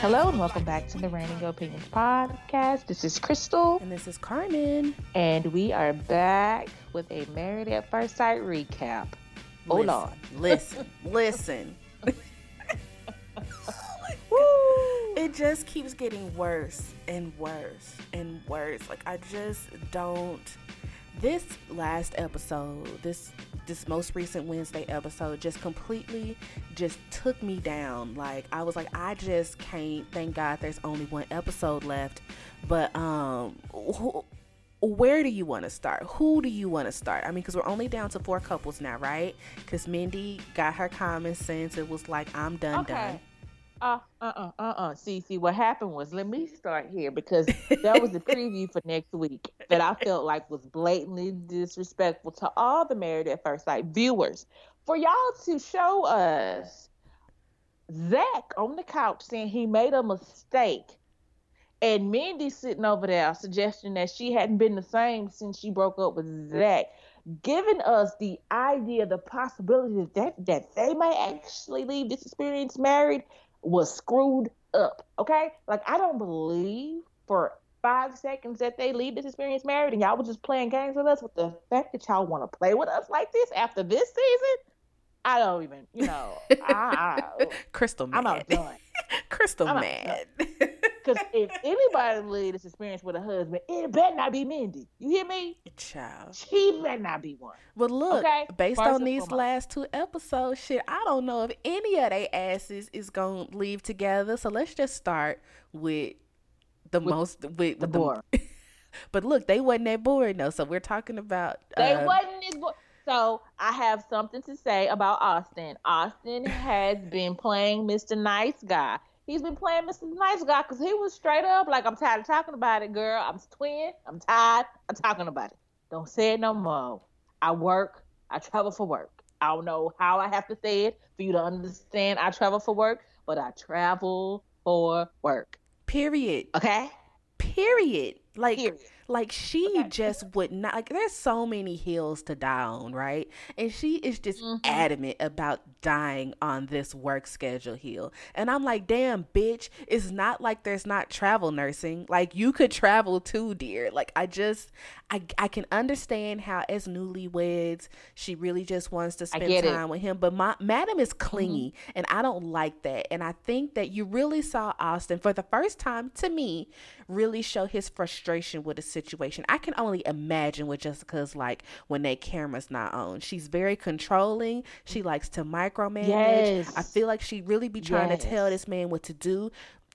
Hello and welcome back to the Reigning Opinions podcast. This is Crystal. And this is Carmen. And we are back with a Married at First Sight recap. Hold listen, on. Listen, listen. it just keeps getting worse and worse and worse. Like I just don't this last episode, this this most recent Wednesday episode just completely just took me down. Like I was like I just can't thank God there's only one episode left. But um wh- where do you want to start? Who do you want to start? I mean, because we're only down to four couples now, right? Because Mindy got her common sense. It was like, I'm done, Okay. done. Uh uh uh uh. See, see, what happened was, let me start here because that was the preview for next week that I felt like was blatantly disrespectful to all the Married at First Sight viewers. For y'all to show us Zach on the couch saying he made a mistake, and Mindy sitting over there suggesting that she hadn't been the same since she broke up with Zach, giving us the idea, the possibility that that they may actually leave this experience married was screwed up. Okay, like I don't believe for five seconds that they leave this experience married, and y'all were just playing games with us. With the fact that y'all want to play with us like this after this season, I don't even, you know, I, I, Crystal mad. I'm outdone. Crystal I'm mad. Because if anybody leave this experience with a husband, it better not be Mindy. You hear me? Child. She better not be one. But look, Okay, based first on these last two episodes, shit, I don't know if any of they asses is gonna leave together. So let's just start with the With most with, The with board. But look, they wasn't that boring though. So we're talking about They uh, wasn't as bo- So I have something to say about Austin. Austin has been playing Mr. Nice Guy. He's been playing Mr. Nice Guy because he was straight up like, I'm tired of talking about it, girl. I'm twin. I'm tired of talking about it. Don't say it no more. I work. I travel for work. I don't know how I have to say it for you to understand I travel for work, but I travel for work. period. Okay? Period. Like Period. Like she Okay. just would not like there's so many hills to die on right? And she is just Mhm. adamant about dying on this work schedule hill and i'm like damn bitch it's not like there's not travel nursing. Like you could travel too dear. Like i just i i can understand how as newlyweds she really just wants to spend get it. time with him. But my madam is clingy and i don't like that. And i think that you really saw austin for the first time to me really show his frustration with the situation. I can only imagine what Jessica's like when that camera's not on. She's very controlling. She likes to micromanage. Yes. I feel like she really be trying to tell this man what to do.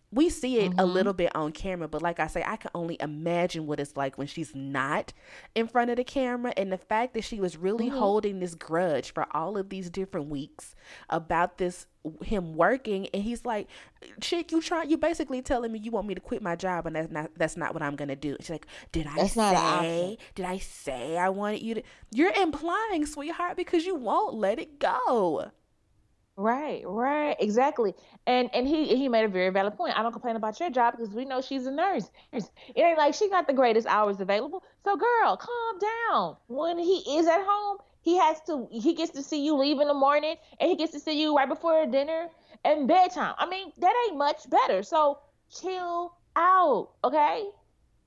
We see it a Mhm. little bit on camera, but like I say, I can only imagine what it's like when she's not in front of the camera. And the fact that she was really Mhm. holding this grudge for all of these different weeks about this him working, and he's like, "Chick, you try, you basically telling me you want me to quit my job, and that's not that's not what I'm gonna do." She's like, "Did I That's say? Did I say I wanted you to?" You're implying, sweetheart, because you won't let it go. Right, right, exactly. And and he he made a very valid point. I don't complain about your job because we know she's a nurse. It ain't like she got the greatest hours available. So girl, calm down. When he is at home, he has to he gets to see you leave in the morning and he gets to see you right before dinner and bedtime. I mean, that ain't much better. So chill out, okay?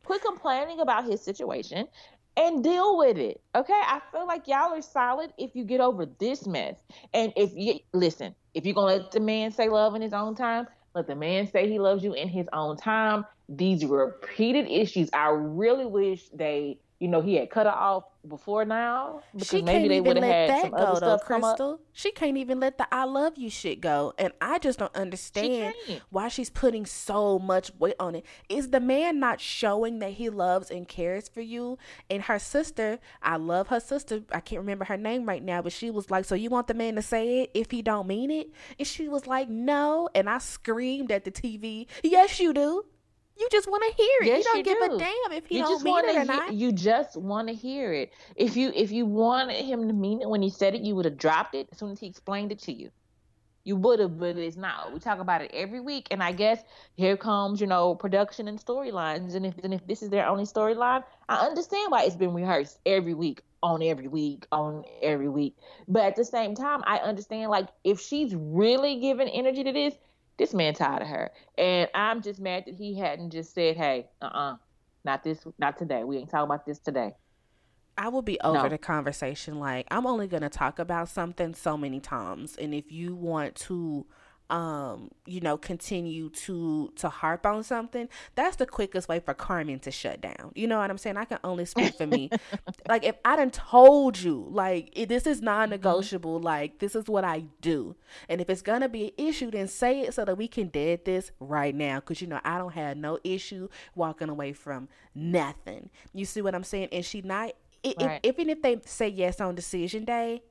Quit complaining about his situation and deal with it. Okay? I feel like y'all are solid if you get over this mess. And if you listen, if you're gonna let the man say love in his own time, let the man say he loves you in his own time. These repeated issues, I really wish they, you know, he had cut her off before now because she maybe they even would have let had that some go other though, stuff come up. Crystal. She can't even let the "I love you" shit go, and I just don't understand can't. why she's putting so much weight on it. Is the man not showing that he loves and cares for you? And her sister, I love her sister. I can't remember her name right now, but she was like, "So you want the man to say it if he don't mean it?" And she was like, "No," and I screamed at the TV, "Yes, you do." You just want to hear it. Yes, you don't you give do. a damn if he you don't just mean it or to not. you just want to hear it if you if you wanted him to mean it when he said it you would have dropped it as soon as he explained it to you you would have but it's not we talk about it every week and i guess here comes you know production and storylines and if and if this is their only storyline i understand why it's been rehearsed every week on every week on every week but at the same time i understand like if she's really giving energy to this this man tired of her. And I'm just mad that he hadn't just said, hey, uh uh not this, not today. We ain't talking about this today. I will be over no. the conversation. Like, I'm only going to talk about something so many times. And if you want to um, you know, continue to to harp on something, that's the quickest way for Carmen to shut down. You know what I'm saying? I can only speak for me. like if I done told you, like this is non-negotiable, mm-hmm. like this is what I do, and if it's gonna be an issue, then say it so that we can dead this right now. Cause you know I don't have no issue walking away from nothing. You see what I'm saying? And she not. Right. If, even if they say yes on decision day,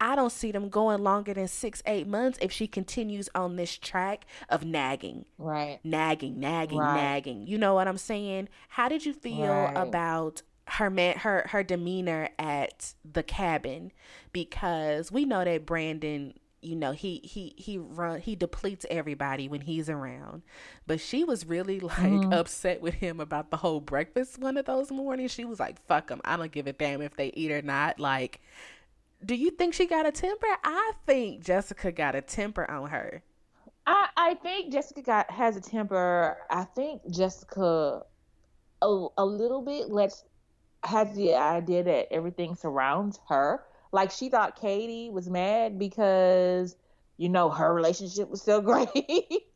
I don't see them going longer than six, eight months if she continues on this track of nagging. Right. Nagging, nagging, right. nagging. You know what I'm saying? How did you feel right. about her man her her demeanor at the cabin? Because we know that Brandon you know he he he run he depletes everybody when he's around but she was really like mm-hmm. upset with him about the whole breakfast one of those mornings she was like fuck them i don't give a damn if they eat or not like do you think she got a temper? I think Jessica got a temper on her. I I think Jessica got has a temper. I think Jessica a, a little bit lets has the idea that everything surrounds her. Like she thought Katie was mad because you know her relationship was so great.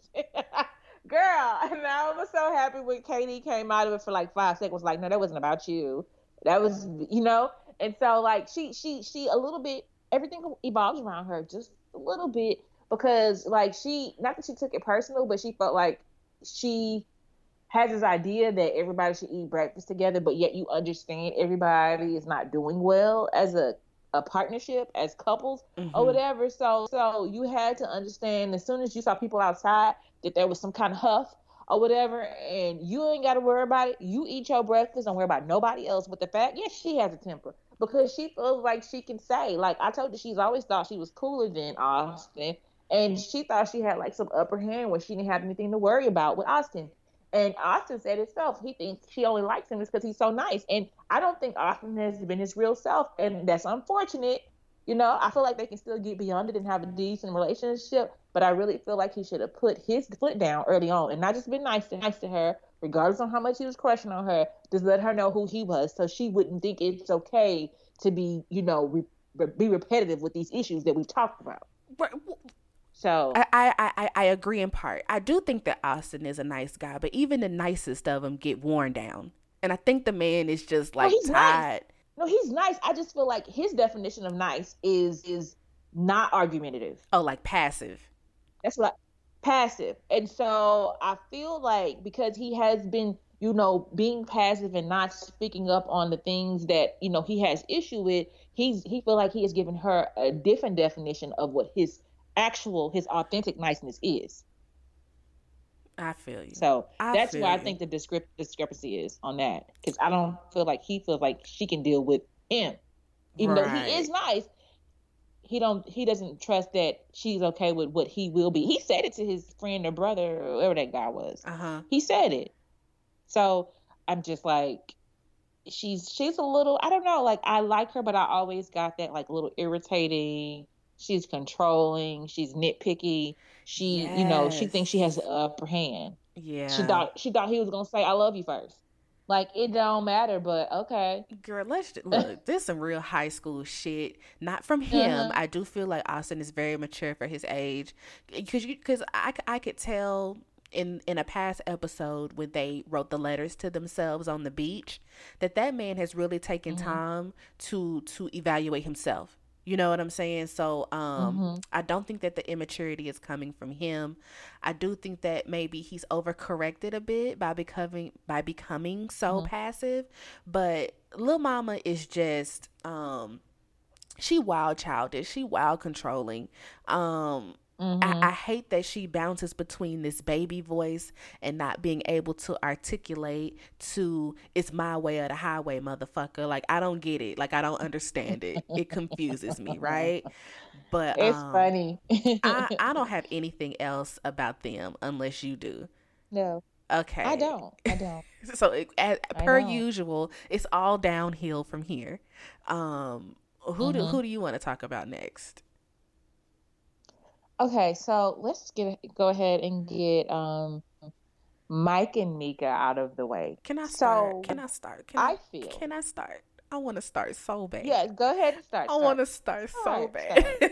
Girl, and I was so happy when Katie came out of it for like five seconds. Like, no, that wasn't about you. That was, you know. And so like she she she a little bit everything evolves around her just a little bit because like she not that she took it personal, but she felt like she has this idea that everybody should eat breakfast together, but yet you understand everybody is not doing well as a a partnership as couples mm-hmm. or whatever. So so you had to understand as soon as you saw people outside that there was some kind of huff or whatever, and you ain't got to worry about it. You eat your breakfast, don't worry about nobody else. But the fact, yes, she has a temper because she feels like she can say, like I told you, she's always thought she was cooler than Austin, and she thought she had like some upper hand where she didn't have anything to worry about with Austin. And Austin said himself, he thinks she only likes him because he's so nice. And I don't think Austin has been his real self, and that's unfortunate. You know, I feel like they can still get beyond it and have a decent relationship, but I really feel like he should have put his foot down early on and not just been nice to nice to her, regardless of how much he was crushing on her, just let her know who he was so she wouldn't think it's okay to be, you know, re- be repetitive with these issues that we've talked about. So I, I, I, I agree in part. I do think that Austin is a nice guy, but even the nicest of them get worn down. And I think the man is just like no, tired. Nice. No, he's nice. I just feel like his definition of nice is is not argumentative. Oh, like passive. That's what I, passive. And so I feel like because he has been, you know, being passive and not speaking up on the things that, you know, he has issue with, he's he feel like he has given her a different definition of what his actual his authentic niceness is. I feel you. So I that's where I think the discrep- discrepancy is on that because I don't feel like he feels like she can deal with him, even right. though he is nice he don't he doesn't trust that she's okay with what he will be. He said it to his friend or brother or whoever that guy was. Uh-huh. He said it. So I'm just like she's she's a little I don't know, like I like her, but I always got that like a little irritating. She's controlling, she's nitpicky. She yes. you know, she thinks she has the upper hand. Yeah. She thought she thought he was gonna say I love you first. Like it don't matter, but okay. Girl, let's look. this some real high school shit. Not from him. Uh-huh. I do feel like Austin is very mature for his age, because because I I could tell in in a past episode when they wrote the letters to themselves on the beach that that man has really taken mm-hmm. time to to evaluate himself you know what I'm saying? So um, mm-hmm. I don't think that the immaturity is coming from him. I do think that maybe he's overcorrected a bit by becoming by becoming so mm-hmm. passive. But Lil Mama is just um, she wild childish. She wild controlling. Um, Mm-hmm. I, I, hate that she bounces between this baby voice and not being able to articulate to it's my way or the highway, motherfucker. Like I don't get it. Like I don't understand it. It confuses me, right? But it's um, funny. I, I don't have anything else about them unless you do. No. Okay. I don't. I don't. so as, per usual, it's all downhill from here. Um, who mm-hmm. do who do you want to talk about next? Okay, so let's get go ahead and get um Mike and Mika out of the way. Can I start? So, can I start? Can I feel- Can I start? I want to start so bad. Yeah, go ahead and start. I want to start so Alright, bad.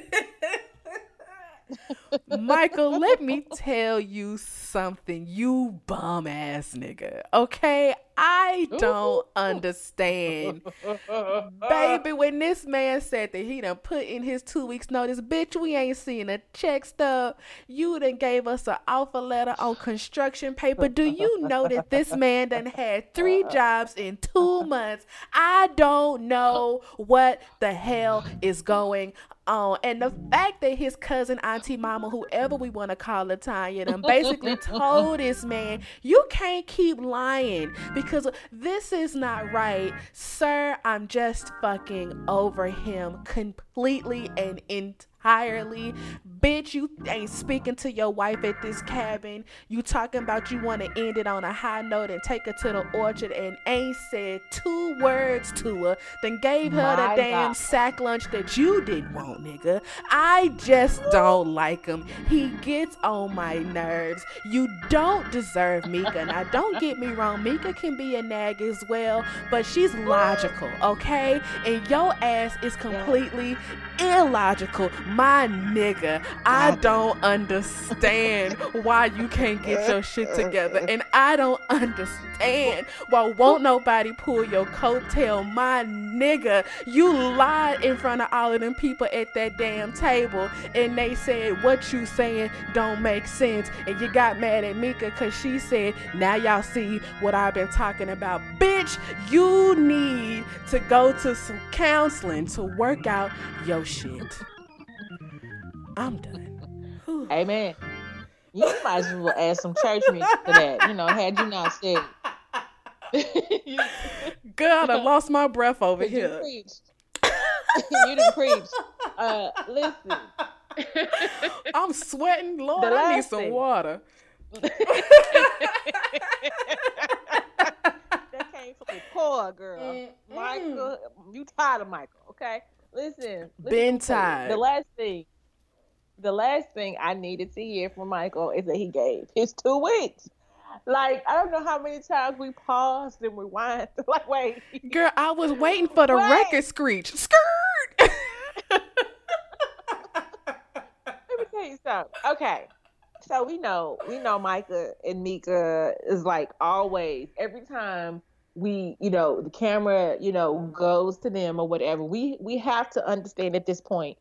Michael, let me tell you something, you bum ass nigga. Okay? I don't understand. Baby, when this man said that he done put in his two weeks notice, bitch, we ain't seen a check stub. You done gave us an offer letter on construction paper. Do you know that this man done had three jobs in two months? I don't know what the hell is going on. And the fact that his cousin, auntie, mama, whoever we want to call Latanya, done basically told this man, you can't keep lying because this is not right. Sir, I'm just fucking over him completely and entirely. Bitch, you ain't speaking to your wife at this cabin. You talking about you want to end it on a high note and take her to the orchard and ain't said two words to her. Then gave her the damn God. sack lunch that you didn't want, nigga. I just don't like him. He gets on my nerves. You don't deserve Mika. Now, don't get me wrong. Mika can be a nag as well, but she's logical, okay? And your ass is completely illogical. My nigga, I don't understand why you can't get your shit together. And I don't understand why won't nobody pull your coattail. My nigga, you lied in front of all of them people at that damn table. And they said what you saying don't make sense. And you got mad at Mika because she said, now y'all see what I've been talking about. Bitch, you need to go to some counseling to work out your shit. I'm done. Whew. Amen. You might as well add some church music to that. You know, had you not said it. God, I lost my breath over here. you preached. you didn't preach. Uh, listen. I'm sweating. Lord, The I need some thing. water. that came from the core, girl. Mm, Michael, you tired of Michael, okay? Listen. listen Been to The last thing, the last thing I needed to hear from Michael is that he gave his two weeks. Like I don't know how many times we paused and rewind. Like wait, Girl, I was waiting for the Wait. record screech. Skirt. let me tell you something. Okay. So we know we know Micah and Mika is like always every time we you know the camera you know goes to them or whatever. We we have to understand at this point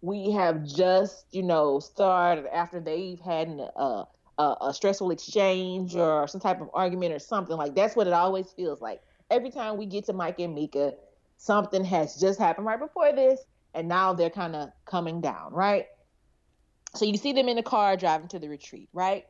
we have just you know started after they've had an, uh, a, a stressful exchange or some type of argument or something. Like that's what it always feels like. Every time we get to Mike and Mika something has just happened right before this and now they're kind of coming down right? So you see them in the car driving to the retreat, right?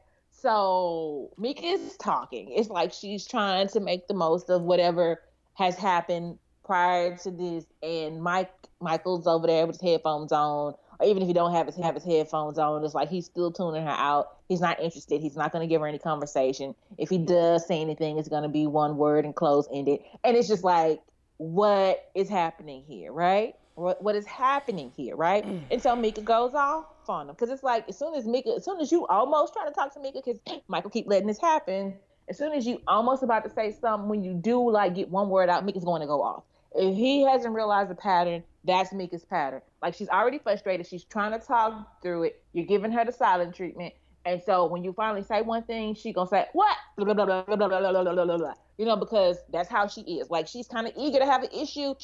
So Mika is talking. It's like she's trying to make the most of whatever has happened prior to this, and Mike Michael's over there with his headphones on, or even if he don't have his have his headphones on, it's like he's still tuning her out. He's not interested. He's not going to give her any conversation. If he does say anything, it's going to be one word and close ended. And it's just like, what is happening here, right? What what is happening here, right? And so Mika goes off on him because it's like as soon as Mika, as soon as you almost try to talk to Mika, because Michael keep letting this happen. As soon as you almost about to say something, when you do like get one word out, Mika's going to go off. If he hasn't realized the pattern, that's Mika's pattern. Like she's already frustrated. She's trying to talk through it. You're giving her the silent treatment. And so when you finally say one thing, she gonna say what? Blah blah blah blah blah blah blah blah blah blah blah. You know, because that's how she is. Like she's kind of eager to have an issue.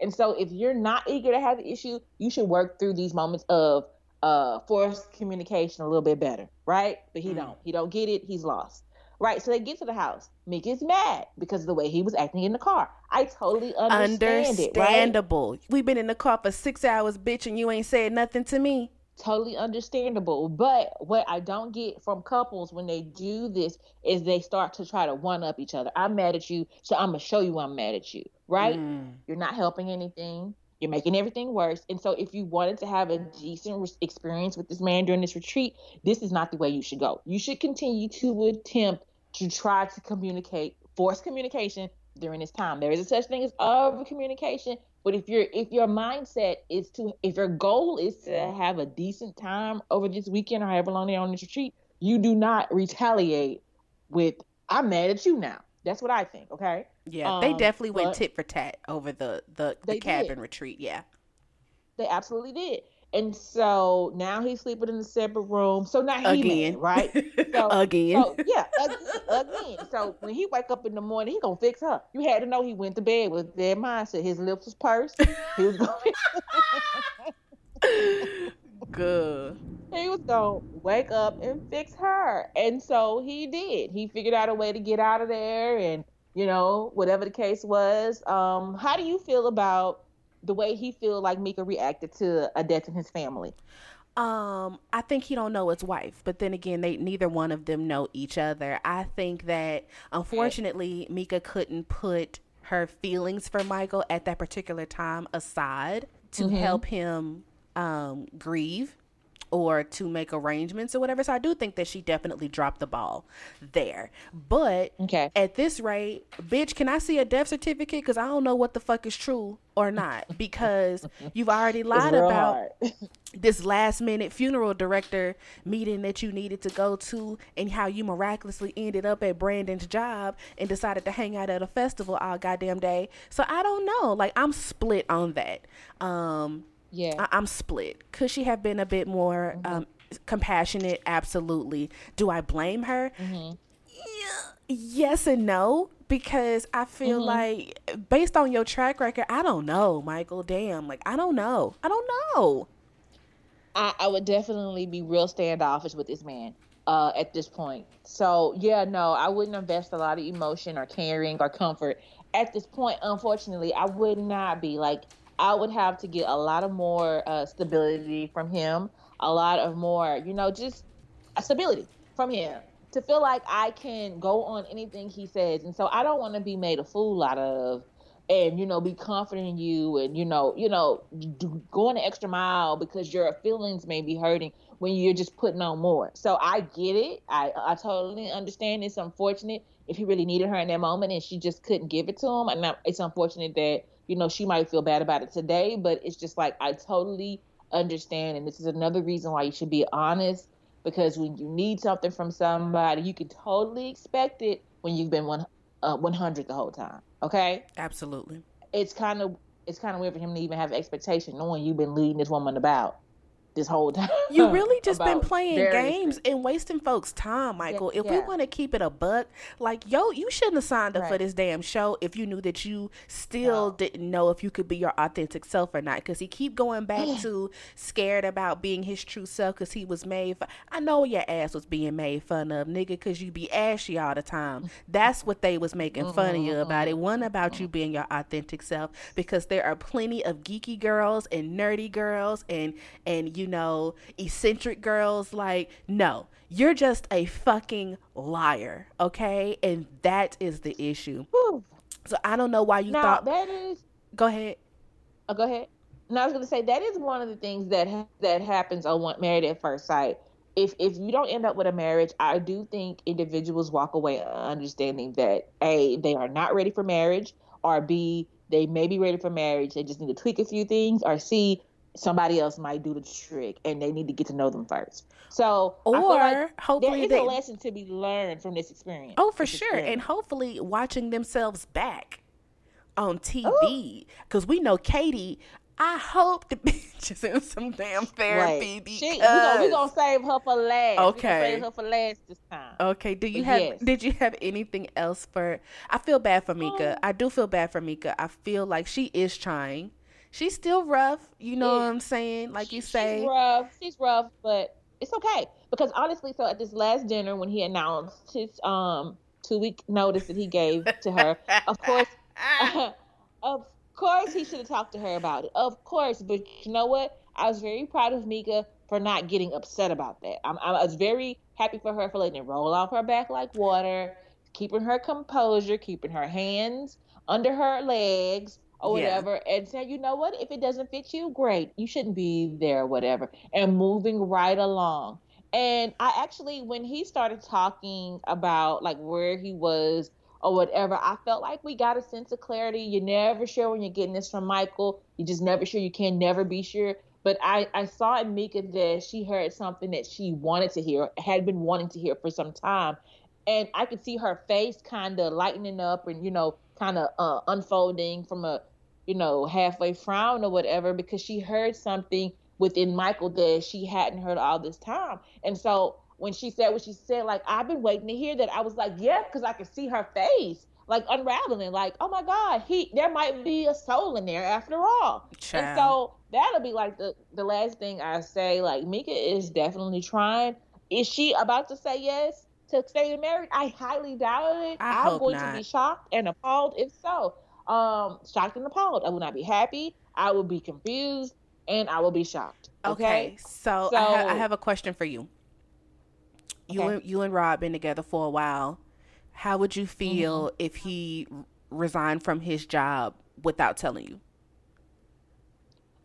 And so if you're not eager to have an issue, you should work through these moments of uh forced communication a little bit better, right? But he Mm. don't. He don't get it. He's lost. Right. So they get to the house. Mick is mad because of the way he was acting in the car. I totally understand it. Right? Understandable. We've been in the car for six hours, bitch, and you ain't said nothing to me. Totally understandable. But what I don't get from couples when they do this is they start to try to one up each other. I'm mad at you, so I'm gonna show you I'm mad at you. Right? Mm. You're not helping anything. You're making everything worse. And so, if you wanted to have a decent re- experience with this man during this retreat, this is not the way you should go. You should continue to attempt to try to communicate, force communication during this time. There is a such thing as over communication, But if your if your mindset is to if your goal is to have a decent time over this weekend or however long they're on this retreat, you do not retaliate with I'm mad at you now. That's what I think. Okay. Yeah, um, they definitely went tit for tat over the the, the cabin did. retreat. Yeah, they absolutely did. And so now he's sleeping in a separate room. So now he again, right? So, again. So, yeah, again. So when he wake up in the morning, he gonna fix her. You had to know he went to bed with that mindset. His lips was pursed. He was going. Good. He was gonna wake up and fix her, and so he did. He figured out a way to get out of there, and you know whatever the case was. Um, how do you feel about? The way he feel like Mika reacted to a death in his family? Um, I think he don't know his wife, but then again, they neither one of them know each other. I think that unfortunately, Mika couldn't put her feelings for Michael at that particular time aside to mm-hmm. help him um, grieve or to make arrangements or whatever. So I do think that she definitely dropped the ball there. But okay. at this rate, bitch, can I see a death certificate? Because I don't know what the fuck is true or not. Because you've already lied about this last minute funeral director meeting that you needed to go to and how you miraculously ended up at Brandon's job and decided to hang out at a festival all goddamn day. So I don't know. Like I'm split on that. Um yeah. I- am split. Could she have been a bit more mm-hmm. um, compassionate? Absolutely. Do I blame her? Mm-hmm. Yeah. Yes and no because I feel mm-hmm. like based on your track record, I don't know, Michael. Damn, like I don't know. I don't know. I, I would definitely be real standoffish with this man uh, at this point. So yeah, no, I wouldn't invest a lot of emotion or caring or comfort at this point. Unfortunately, I would not be like I would have to get a lot of more uh, stability from him, a lot of more, you know, just stability from him to feel like I can go on anything he says. And so I don't want to be made a fool out of and you know be confident in you and you know you know going the extra mile because your feelings may be hurting when you're just putting on more. So i get it. I i totally understand. It's unfortunate if he really needed her in that moment and she just couldn't give it to him. And it's unfortunate that you know, she might feel bad about it today, but it's just like I totally understand. And this is another reason why you should be honest because when you need something from somebody, you can totally expect it when you've been one, uh, 100 the whole time. Okay? Absolutely. It's kind of it's kind of weird for him to even have expectation knowing you've been leading this woman about this whole time. You really just been playing games and wasting folks' time, Michael. Yeah, if yeah. we want to keep it a buck, like yo, you shouldn't have signed up right. for this damn show if you knew that you still no. didn't know if you could be your authentic self or not. Because he keep going back to scared about being his true self because he was made. Fun. I know your ass was being made fun of, nigga, because you be ashy all the time. That's what they was making fun of you about. It wasn't about you being your authentic self because there are plenty of geeky girls and nerdy girls and and you you know, eccentric girls. Like, no, you're just a fucking liar, okay? And that is the issue. Whew. So I don't know why you now, thought that is. Go ahead. Oh, go ahead. No, I was gonna say that is one of the things that ha- that happens on one Married at First Sight. If if you don't end up with a marriage, I do think individuals walk away understanding that a they are not ready for marriage, or b they may be ready for marriage. They just need to tweak a few things, or c somebody else might do the trick and they need to get to know them first. So or like hopefully there is they... a lesson to be learned from this experience. Oh, for sure. Experience. And hopefully watching themselves back on TV because we know Katie. I hope the bitch is in some damn therapy right. because we gonna, we gonna save her for last. Okay, save her for last this time. Okay. Do you have? Yes. Did you have anything else for? I feel bad for Mika. Um, I do feel bad for Mika. I feel like she is trying she's still rough. You know yeah. what I'm saying? Like you say, she's rough. She's rough, but it's okay because honestly, so at this last dinner when he announced his um two week notice that he gave to her, of course, uh, of course he should have talked to her about it. Of course, but you know what? I was very proud of Mika for not getting upset about that. I'm, I was very happy for her for letting it roll off her back like water, keeping her composure, keeping her hands under her legs, or whatever yeah. and say, you know what, if it doesn't fit you, great. You shouldn't be there, whatever. And moving right along. And I actually, when he started talking about like where he was or whatever. I felt like we got a sense of clarity. You're never sure when you're getting this from Michael. You're just never sure. You can never be sure. But I, I saw in Mika that she heard something that she wanted to hear, had been wanting to hear for some time. And I could see her face kind of lightening up and, you know, kind of uh, unfolding from a, you know, halfway frown or whatever because she heard something within Michael that she hadn't heard all this time. And so when she said what she said, like, I've been waiting to hear that, I was like, yeah, because I could see her face like unraveling, like, oh my God, he there might be a soul in there after all. Child. And so that'll be like the the last thing I say. Like Mika is definitely trying. Is she about to say yes to stay married? I highly doubt it. I am going not. to be shocked and appalled if so. Um, shocked and appalled. I will not be happy. I will be confused and I will be shocked. Okay. okay so, so I, ha- I, have a question for you. You okay. and you and Rob been together for a while. How would you feel mm-hmm. if he resigned from his job without telling you?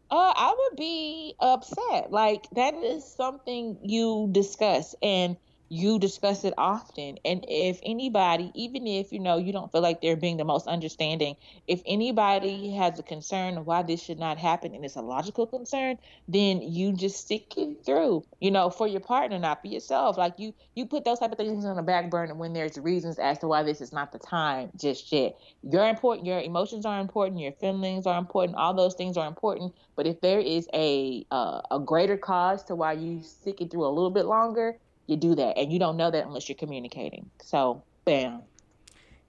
Uh, I would be upset. Like that is something you discuss, and you discuss it often. And if anybody, even if you know you don't feel like they're being the most understanding, if anybody has a concern why this should not happen and it's a logical concern, then you just stick it through, you know, for your partner, not for yourself. Like you you put those type of things on the back burner when there's reasons as to why this is not the time just yet. You're important, your emotions are important, your feelings are important, all those things are important. But if there is a uh, a greater cause to why you stick it through a little bit longer, you do that and you don't know that unless you're communicating so bam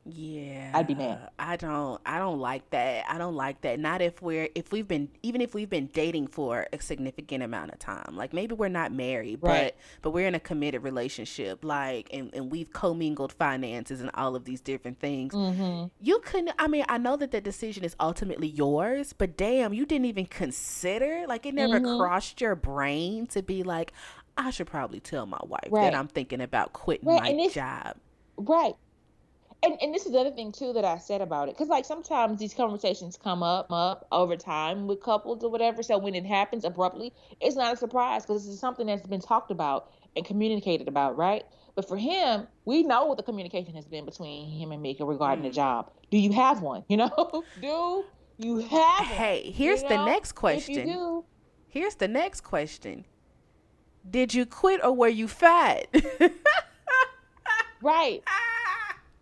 yeah. I'd be mad. I don't I don't like that. I don't like that. Not if we're if we've been even if we've been dating for a significant amount of time. Like maybe we're not married, right. but but we're in a committed relationship like and, and we've commingled finances and all of these different things. Mm-hmm. You couldn't I mean, I know that the decision is ultimately yours, but damn, you didn't even consider like it never mm-hmm. crossed your brain to be like I should probably tell my wife right. that I'm thinking about quitting right. my job. Right. And and this is the other thing too that I said about it, because like sometimes these conversations come up up over time with couples or whatever. So when it happens abruptly, it's not a surprise because this is something that's been talked about and communicated about, right? But for him, we know what the communication has been between him and Mika regarding mm. the job. Do you have one? You know, do you have? Hey, here's you the next question. If you do, here's the next question did you quit or were you fat? right.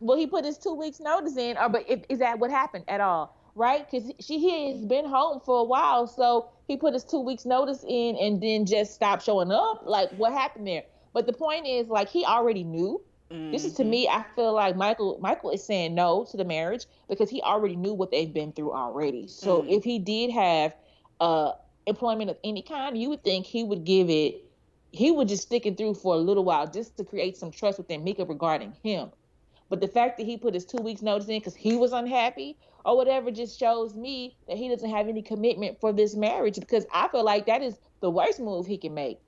Well, he put his two weeks notice in, or but is that what happened at all? Right? Because she he has been home for a while, so he put his two weeks notice in and then just stopped showing up. Like, what happened there? But the point is, like, he already knew. Mm-hmm. This is to mm-hmm. me, I feel like Michael Michael is saying no to the marriage because he already knew what they've been through already. So mm-hmm. if he did have uh employment of any kind, you would think he would give it he was just sticking through for a little while just to create some trust within Mika regarding him. But the fact that he put his two weeks notice in because he was unhappy or whatever just shows me that he doesn't have any commitment for this marriage because I feel like that is the worst move he can make.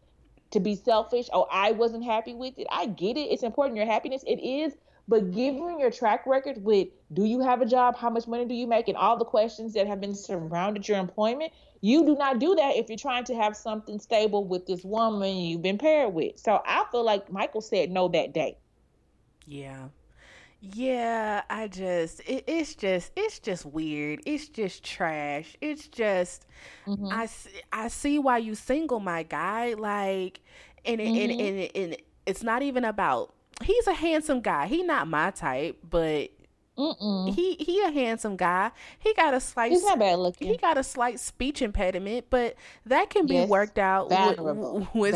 To be selfish, oh, I wasn't happy with it. I get it. It's important your happiness. It is. But given your track record with do you have a job? How much money do you make? And all the questions that have been surrounded your employment, you do not do that if you're trying to have something stable with this woman you've been paired with. So I feel like Michael said no that day. Yeah. Yeah, I just it, it's just it's just weird. It's just trash. It's just mm-hmm. I I see why you single, my guy. Like and mm-hmm. and, and, and and it's not even about he's a handsome guy. He not my type, but Mm-mm. He he a handsome guy. He got a slight. He's not bad looking. He got a slight speech impediment, but that can be yes. worked out with with,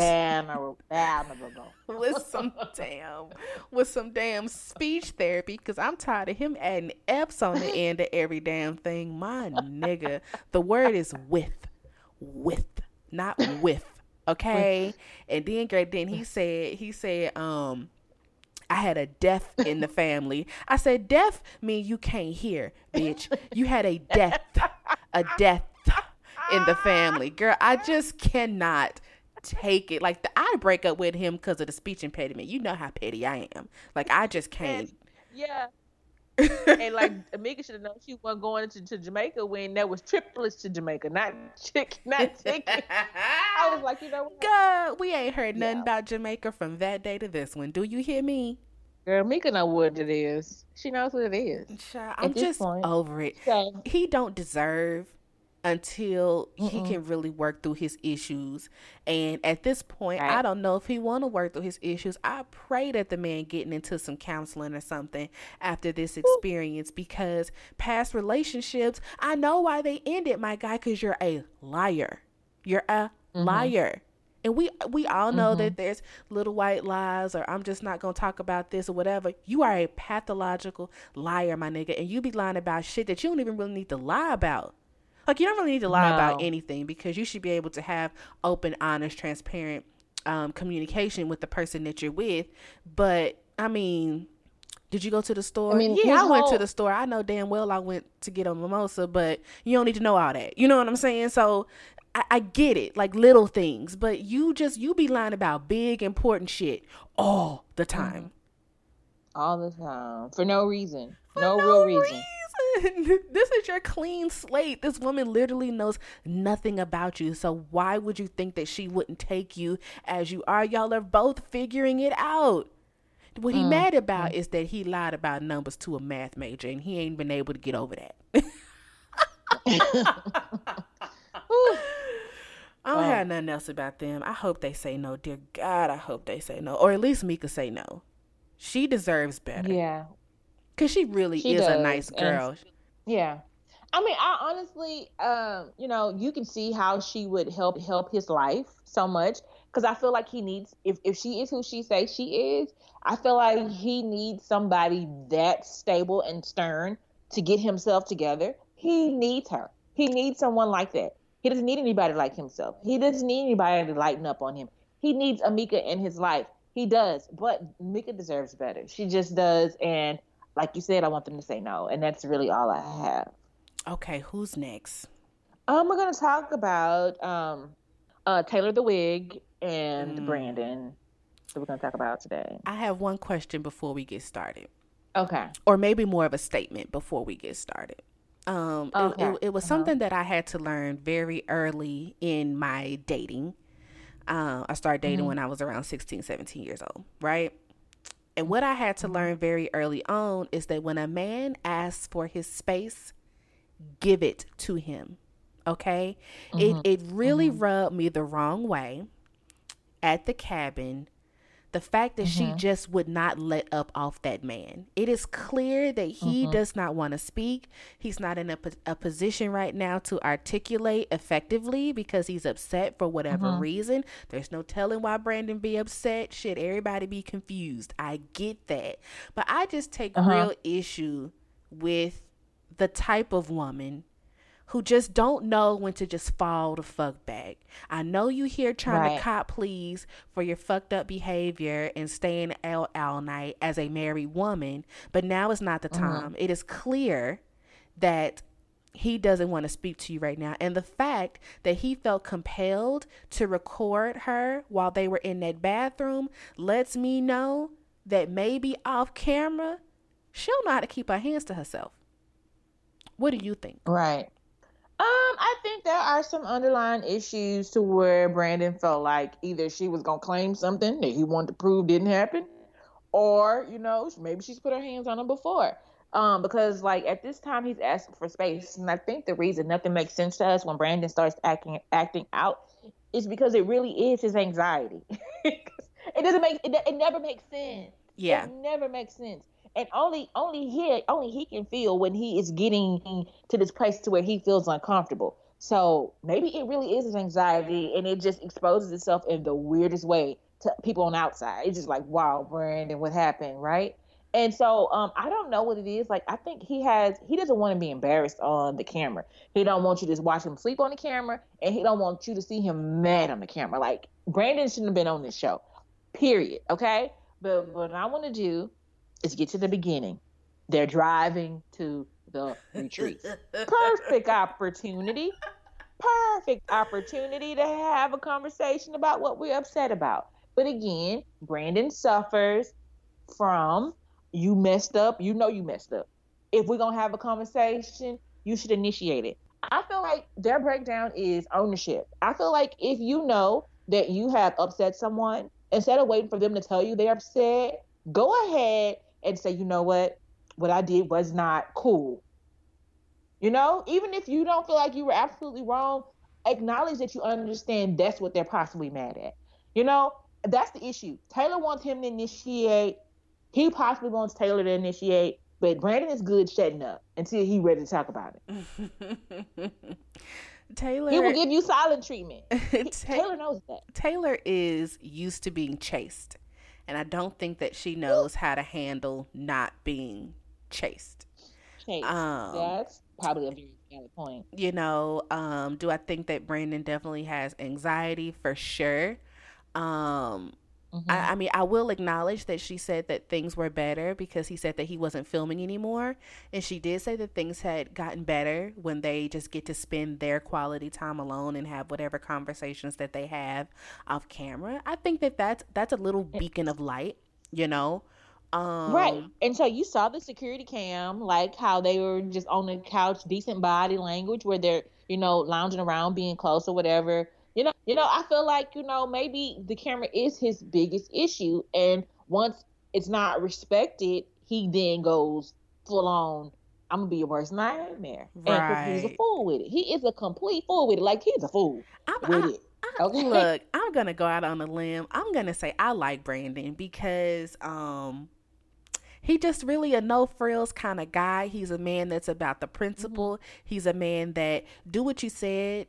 with some damn with some damn speech therapy. Because I'm tired of him adding f's on the end of every damn thing. My nigga, the word is with, with, not with. Okay, and then great. Then he said he said um I had a death in the family. I said, death mean you can't hear, bitch. You had a death, a death in the family. Girl, I just cannot take it. Like, the, I break up with him because of the speech impediment. You know how petty I am. Like, I just can't. Yeah. and like Amiga should have known she wasn't going to, to Jamaica when there was triplets to Jamaica, not chick, not chicken. I was like, you know, what? God, we ain't heard nothing yeah. about Jamaica from that day to this one. Do you hear me? Girl, Mika know what it is. She knows what it is. I'm just point. over it. So, he don't deserve until Mm-mm. he can really work through his issues. And at this point, right. I don't know if he want to work through his issues. I pray that the man getting into some counseling or something after this experience because past relationships, I know why they ended, my guy, because you're a liar. You're a mm-hmm. liar. And we we all know mm-hmm. that there's little white lies or I'm just not gonna talk about this or whatever. You are a pathological liar, my nigga, and you be lying about shit that you don't even really need to lie about. Like you don't really need to lie no. about anything because you should be able to have open, honest, transparent um, communication with the person that you're with. But I mean, did you go to the store? I mean, yeah, I went to the store. I know damn well I went to get a mimosa, but you don't need to know all that. You know what I'm saying? So I, I, get it, like little things, but you just you be lying about big important shit all the time. Mm-hmm. All the time for no reason, no, no real reason. reason. this is your clean slate. This woman literally knows nothing about you. So why would you think that she wouldn't take you as you are? Y'all are both figuring it out. What he mm. mad about mm. is that he lied about numbers to a math major and he ain't been able to get over that. I don't have nothing else about them. I hope they say no. Dear God, I hope they say no. Or at least Mika say no. She deserves better. Yeah. Cause she really she is does. a nice girl. And, yeah. I mean, I honestly, um, you know, you can see how she would help help his life so much. Cause I feel like he needs, if if she is who she says she is, I feel like he needs somebody that stable and stern to get himself together. He needs her. He needs someone like that. He doesn't need anybody like himself. He doesn't need anybody to lighten up on him. He needs Amika in his life. He does, but Mika deserves better. She just does, and like you said, I want them to say no, and that's really all I have. Okay, who's next? Um, we're gonna talk about um, uh, Taylor the Wig and mm. Brandon. So we're gonna talk about today. I have one question before we get started. Okay. Or maybe more of a statement before we get started. Um, okay. it, it, it was uh-huh. something that I had to learn very early in my dating. Uh, I started dating mm-hmm. when I was around 16, 17 years old, right? And what I had to learn very early on is that when a man asks for his space, give it to him. Okay? Mm-hmm. It it really mm-hmm. rubbed me the wrong way at the cabin the fact that mm-hmm. she just would not let up off that man. It is clear that he mm-hmm. does not want to speak. He's not in a, a, position right now to articulate effectively because he's upset for whatever mm-hmm. reason. There's no telling why Brandon be upset. Should everybody be confused? I get that. But I just take uh-huh. real issue with the type of woman who just don't know when to just fall the fuck back. I know you here trying right. to cop please for your fucked up behavior and staying out all night as a married woman, but now is not the mm-hmm. time. Mm-hmm. It is clear that he doesn't want to speak to you right now. And the fact that he felt compelled to record her while they were in that bathroom lets me know that maybe off camera, she'll know how to keep her hands to herself. What do you think? Right. Um, I think there are some underlying issues to where Brandon felt like either she was gonna claim something that he wanted to prove didn't happen, or you know maybe she's put her hands on him before. Um, because like at this time he's asking for space, and I think the reason nothing makes sense to us when Brandon starts acting acting out is because it really is his anxiety. it doesn't make it, it never makes sense. Yeah, it never makes sense and only only he only he can feel when he is getting to this place to where he feels uncomfortable. So maybe it really is his anxiety, and it just exposes itself in the weirdest way to people on outside. It's just like, wow, Brandon, what happened, right? And so um, I don't know what it is. Like I think he has he doesn't want to be embarrassed on the camera. He don't want you to just watch him sleep on the camera, and he don't want you to see him mad on the camera. Like Brandon shouldn't have been on this show. Period. Okay. But what I want to do is get to the beginning. They're driving to the retreat. Perfect opportunity. Perfect opportunity to have a conversation about what we're upset about. But again, Brandon suffers from you messed up. You know you messed up. If we're going to have a conversation, you should initiate it. I feel like their breakdown is ownership. I feel like if you know that you have upset someone, instead of waiting for them to tell you they're upset, go ahead and say, you know what, what I did was not cool. You know, even if you don't feel like you were absolutely wrong, acknowledge that you understand that's what they're possibly mad at. You know, that's the issue. Taylor wants him to initiate. He possibly wants Taylor to initiate, but Brandon is good shutting up until he ready to talk about it. Taylor He will give you silent treatment. Taylor knows that. Taylor is used to being chased, and I don't think that she knows how to handle not being chased. Chase. Um, that's probably a very valid point. You know, um, do I think that Brandon definitely has anxiety for sure? Um, Mhm. I, I mean, I will acknowledge that she said that things were better because he said that he wasn't filming anymore. And she did say that things had gotten better when they just get to spend their quality time alone and have whatever conversations that they have off camera. I think that that's, that's a little beacon of light, you know? Um, right. And so you saw the security cam, like how they were just on the couch, decent body language, where they're, you know, lounging around, being close or whatever. You know, you know, I feel like, you know, maybe the camera is his biggest issue. And once it's not respected, he then goes full on, I'm gonna be your worst nightmare. And 'cause he's a fool with it. He is a complete fool with it. Like he's a fool I'm, with I- it. I- Okay. Look, I'm gonna go out on a limb. I'm gonna say I like Brandon because um he just really a no frills kind of guy. He's a man that's about the principle. He's a man that do what you said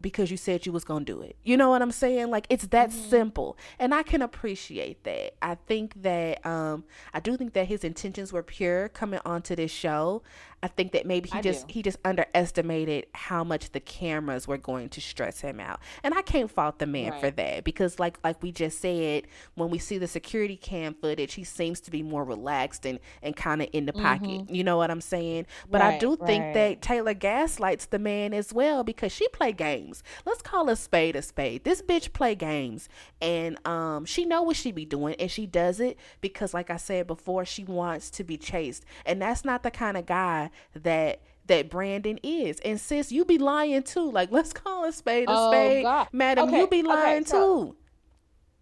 because you said you was gonna do it. You know what I'm saying? Like it's that simple, and I can appreciate that. I think that um I do think that his intentions were pure coming onto this show. I think that maybe he I just do. he just underestimated how much the cameras were going to stress him out. And I can't fault the man for that because like like we just said, when we see the security cam footage, he seems to be more relaxed and, and kind of in the pocket. You know what I'm saying? But I do think right. that Taylor gaslights the man as well because she play games. Let's call a spade a spade. This bitch play games and um she know what she be doing and she does it because like I said before, she wants to be chased. And that's not the kind of guy that that Brandon is. And sis, you be lying too. Like let's call a spade a Oh, spade. God. Madam, Okay, you be okay, lying so- too.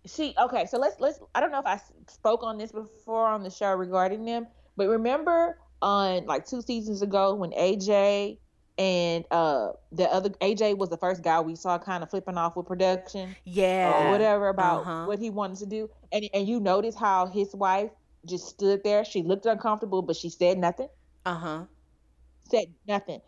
She okay, so let's let's. I don't know if I spoke on this before on the show regarding them, but remember on like two seasons ago when AJ and uh the other AJ was the first guy we saw kind of flipping off with production Yeah. or whatever about Uh-huh. what he wanted to do, and and you notice how his wife just stood there. She looked uncomfortable, but she said nothing. Uh-huh. Said nothing,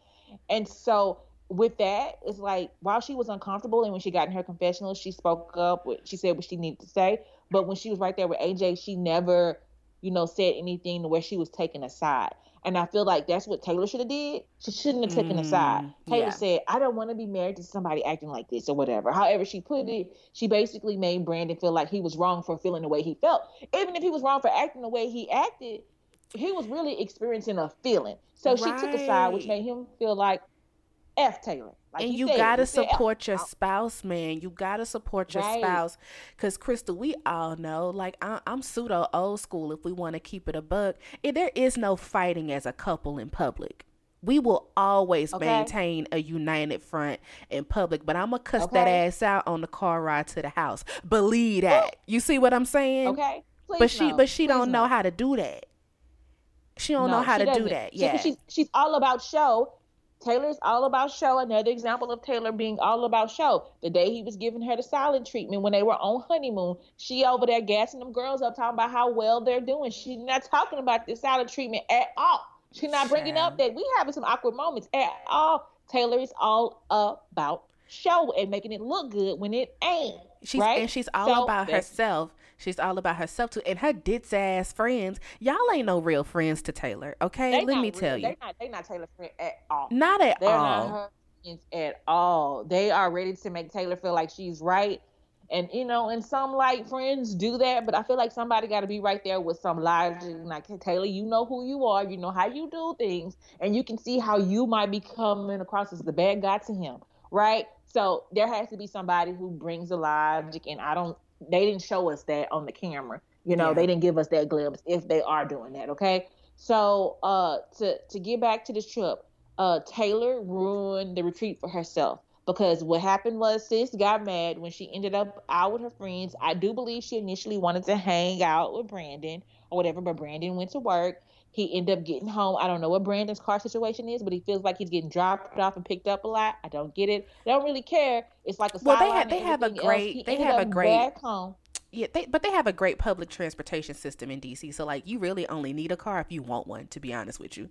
and so with that, it's like while she was uncomfortable and when she got in her confessional, she spoke up. What she said what she needed to say. But when she was right there with AJ, she never, you know, said anything to where she was taken aside. And I feel like that's what Taylor should have did. She shouldn't have taken aside. Mm, Taylor yeah. said, "I don't want to be married to somebody acting like this or whatever." However, she put it, she basically made Brandon feel like he was wrong for feeling the way he felt. Even if he was wrong for acting the way he acted, he was really experiencing a feeling. So she took a side, which made him feel like F Taylor. Like and you said, gotta he said support your spouse, man. You gotta support your Right. spouse, cause Crystal, we all know. Like I, I'm pseudo old school. If we want to keep it a buck, Eh, there is no fighting as a couple in public. We will always Okay. maintain a united front in public, but I'm gonna cuss that ass out on the car ride to the house. Believe that. You see what I'm saying? Okay, Please But she, but she Please don't know how to do that. She don't know how to do doesn't. that. She- Yeah. she's she's all about show. Taylor's all about show. Another example of Taylor being all about show. The day he was giving her the silent treatment when they were on honeymoon, she over there gassing them girls up, talking about how well they're doing. She's not talking about the silent treatment at all. She's not bringing up that we having some awkward moments at all. Taylor is all about show and making it look good when it ain't. She's right? and she's all So about herself. She's all about herself too. And her ditz ass friends, y'all ain't no real friends to Taylor. Okay, they let me real- tell you, They not they not Taylor friend at all. not at all. They're all. not her friends at all. They are ready to make Taylor feel like she's right. And you know, and some like friends do that, but I feel like somebody got to be right there with some logic. Like Taylor, you know who you are, you know how you do things, and you can see how you might be coming across as the bad guy to him, right? So there has to be somebody who brings the logic, and I don't. They didn't show us that on the camera. You know, Yeah. they didn't give us that glimpse if they are doing that. Okay, so uh, to to get back to this trip, uh, Taylor ruined the retreat for herself because what happened was sis got mad when she ended up out with her friends. I do believe she initially wanted to hang out with Brandon, or whatever. But Brandon went to work. He ended up getting home. I don't know what Brandon's car situation is, but he feels like he's getting dropped off and picked up a lot. I don't get it. I don't really care. It's like a well, they have they have a great they have a great home. Yeah, they, but they have a great public transportation system in DC. So like, you really only need a car if you want one. To be honest with you.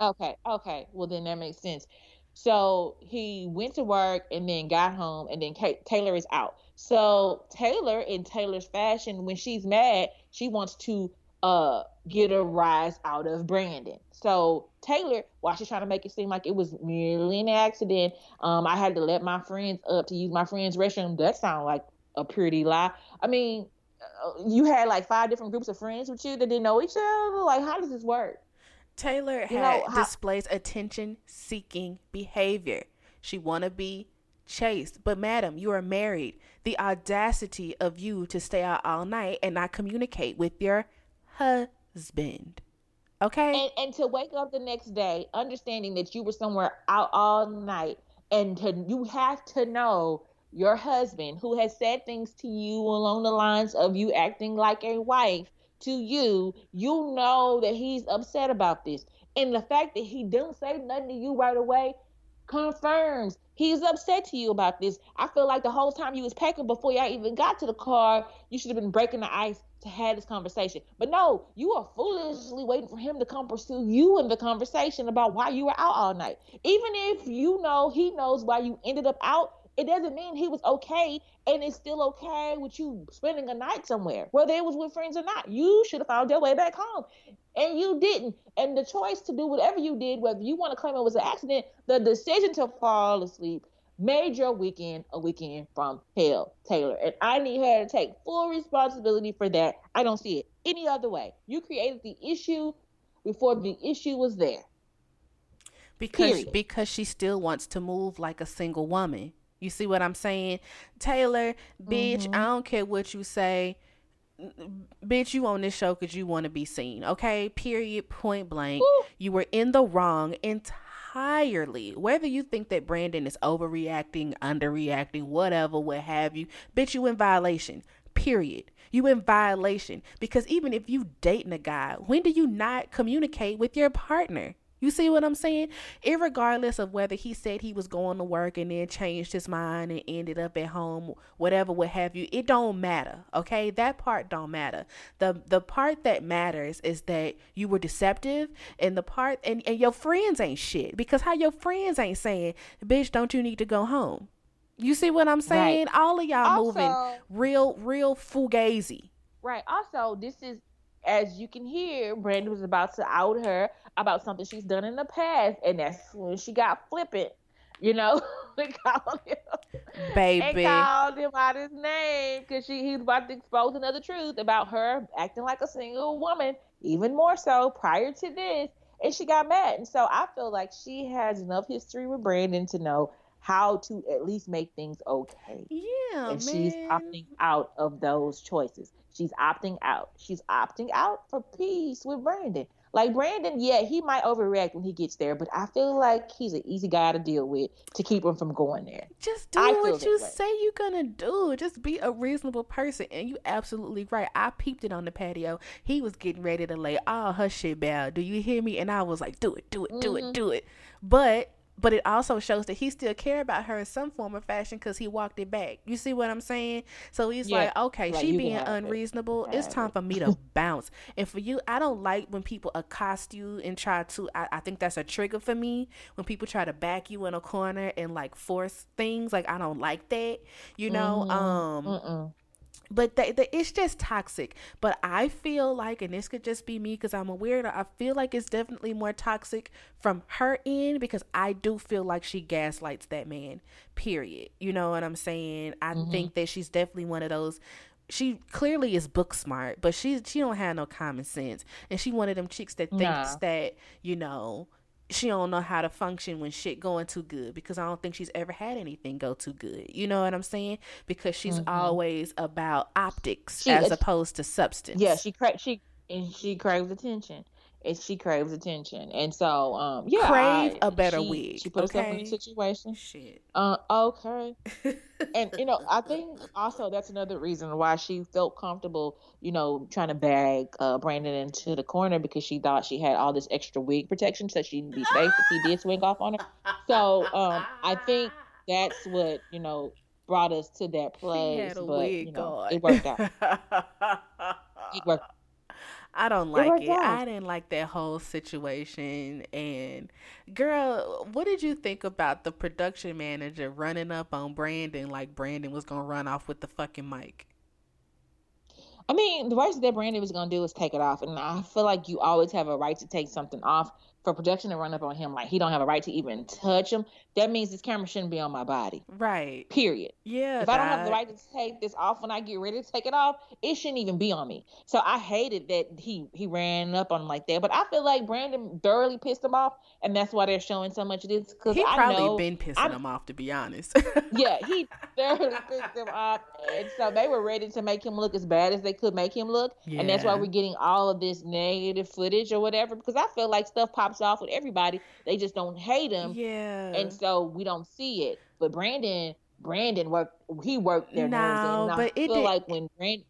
Okay. Okay. Well, then that makes sense. So he went to work and then got home, and then Kate, Taylor is out. So Taylor, in Taylor's fashion, when she's mad, she wants to uh get a rise out of Brandon. So Taylor, while she's trying to make it seem like it was merely an accident, um, I had to let my friends up to use my friend's restroom. That sounds like a pretty lie. I mean, uh, you had like five different groups of friends with you that didn't know each other. Like, how does this work? Taylor you had know, how- displays attention seeking behavior. She wanna be chased. But madam, you are married. The audacity of you to stay out all night and not communicate with your husband. Okay. And, and to wake up the next day, understanding that you were somewhere out all night, and to you have to know your husband who has said things to you along the lines of you acting like a wife to you, you know that he's upset about this. And the fact that he didn't say nothing to you right away confirms he's upset to you about this. I feel like the whole time you was packing before y'all even got to the car, you should have been breaking the ice to have this conversation. But no, you are foolishly waiting for him to come pursue you in the conversation about why you were out all night. Even if you know he knows why you ended up out, it doesn't mean he was okay and it's still okay with you spending a night somewhere, whether it was with friends or not. You should have found your way back home. And you didn't. And the choice to do whatever you did, whether you want to claim it was an accident, the decision to fall asleep made your weekend a weekend from hell, Taylor. And I need her to take full responsibility for that. I don't see it any other way. You created the issue before the issue was there. Because Period. because she still wants to move like a single woman. You see what I'm saying? Taylor, bitch, mm-hmm. I don't care what you say. Bitch, you on this show because you want to be seen. Okay? Period. Point blank. Ooh. You were in the wrong entirely entirely. Whether you think that Brandon is overreacting, underreacting, whatever, what have you, bitch, you in violation. Period. You in violation because even if you dating a guy, when do you not communicate with your partner? You see what I'm saying? Irregardless of whether he said he was going to work and then changed his mind and ended up at home, whatever, what have you, it don't matter. Okay, that part don't matter. the The part that matters is that you were deceptive, and the part and and your friends ain't shit because how your friends ain't saying, "Bitch, don't you need to go home." You see what I'm saying? Right. All of y'all also, moving real, real fugazi. Right. Also, this is as you can hear, Brandon was about to out her about something she's done in the past, and that's when she got flippant. You know, and called him, baby, and called him out his name because she he's about to expose another truth about her acting like a single woman, even more so prior to this, and she got mad. And so I feel like she has enough history with Brandon to know how to at least make things okay. Yeah, and man. she's opting out of those choices. She's opting out. She's opting out for peace with Brandon. Like Brandon, yeah, he might overreact when he gets there, but I feel like he's an easy guy to deal with to keep him from going there. Just do I what you way. say you're gonna do. Just be a reasonable person. And you absolutely right. I peeped it on the patio. He was getting ready to lay all her shit down. Do you hear me? And I was like, do it, do it, do mm-hmm. it, do it. But but it also shows that he still care about her in some form or fashion because he walked it back. You see what I'm saying? So he's yeah, like, okay, like she being unreasonable. It. It's time for me to bounce. And for you, I don't like when people accost you and try to. I, I, think that's a trigger for me when people try to back you in a corner and like force things. Like I don't like that. You know. Mm-hmm. Um. Mm-mm but the, the, it's just toxic. But i feel like and this could just be me because i'm a weirdo i feel like it's definitely more toxic from her end because i do feel like she gaslights that man period. You know what i'm saying? I mm-hmm. think that she's definitely one of those she clearly is book smart but she she don't have no common sense. And she one of them chicks that thinks that you know she don't know how to function when shit going too good because I don't think she's ever had anything go too good. You know what I'm saying? Because she's mm-hmm. always about optics she, as opposed to substance. Yeah, she cra- she and she craves attention and she craves attention. And so, um, yeah, crave I, a better she, wig. She put okay? herself in a situation. Shit. Uh, okay. and you know, I think also that's another reason why she felt comfortable, you know, trying to bag uh, Brandon into the corner because she thought she had all this extra wig protection, so she'd be safe if he did swing off on her. So, um, I think that's what you know brought us to that place. but you know, it worked out. it worked I don't like it. out. I didn't like that whole situation. And girl, what did you think about the production manager running up on Brandon like Brandon was gonna run off with the fucking mic? I mean, the worst that Brandon was gonna do is take it off, and I feel like you always have a right to take something off. For production to run up on him like he don't have a right to even touch him, that means this camera shouldn't be on my body. Right. Period. Yeah. If I don't have the right to take this off when I get ready to take it off, it shouldn't even be on me. So I hated that he he ran up on him like that. But I feel like Brandon thoroughly pissed him off, and that's why they're showing so much of this. Because He I probably know, been pissing I'm- him off to be honest. yeah, he thoroughly pissed him off, and so they were ready to make him look as bad as they could make him look, yeah. and that's why we're getting all of this negative footage or whatever. Because I feel like stuff pops off with everybody, they just don't hate him, yeah. and so we don't see it. But Brandon, Brandon worked, he worked their nerves in, No, I but it feel did- like when Brandon.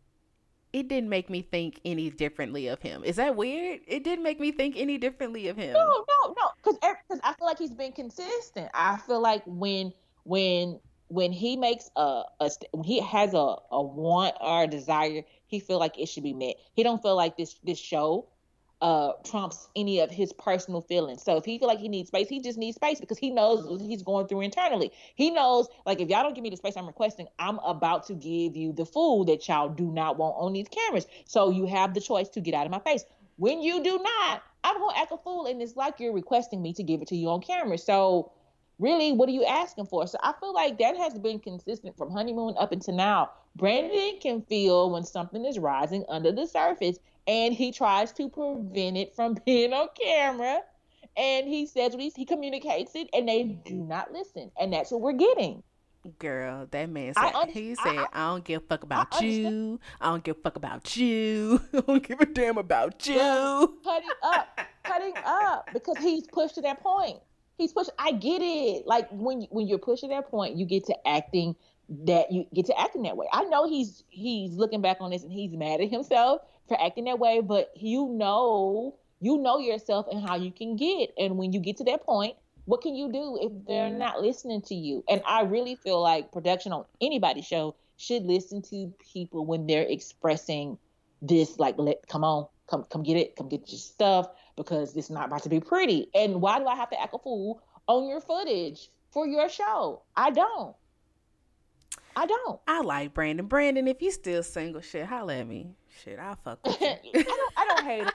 it didn't make me think any differently of him. Is that weird? It didn't make me think any differently of him. No, no, no, because I feel like he's been consistent. I feel like when when when he makes a, a when he has a, a want or a desire, he feel like it should be met. He don't feel like this this show uh trumps any of his personal feelings. So if he feel like he needs space, he just needs space because he knows what he's going through internally. He knows like if y'all don't give me the space I'm requesting, I'm about to give you the food that y'all do not want on these cameras. So you have the choice to get out of my face. When you do not, I'm gonna act a fool, and it's like you're requesting me to give it to you on camera. So, really, what are you asking for? So, I feel like that has been consistent from honeymoon up until now. Brandon can feel when something is rising under the surface, and he tries to prevent it from being on camera. And he says what he, he communicates it, and they do not listen, and that's what we're getting. Girl, that man said under- he I- said, I, don't give a fuck about understand. you. I don't give a fuck about you. I don't give a damn about you. cutting up, cutting up because he's pushed to that point. He's pushed. I get it. Like when when you're pushed to that point, you get to acting that you get to acting that way. I know he's he's looking back on this and he's mad at himself for acting that way, but you know you know yourself and how you can get. And when you get to that point, what can you do if they're not listening to you? And I really feel like production on anybody's show should listen to people when they're expressing this like let come on come come get it come get your stuff because it's not about to be pretty and why do i have to act a fool on your footage for your show i don't i don't I like Brandon. Brandon, if you still single, shit, holla at me. Shit, I'll fuck with I don't i don't hate him.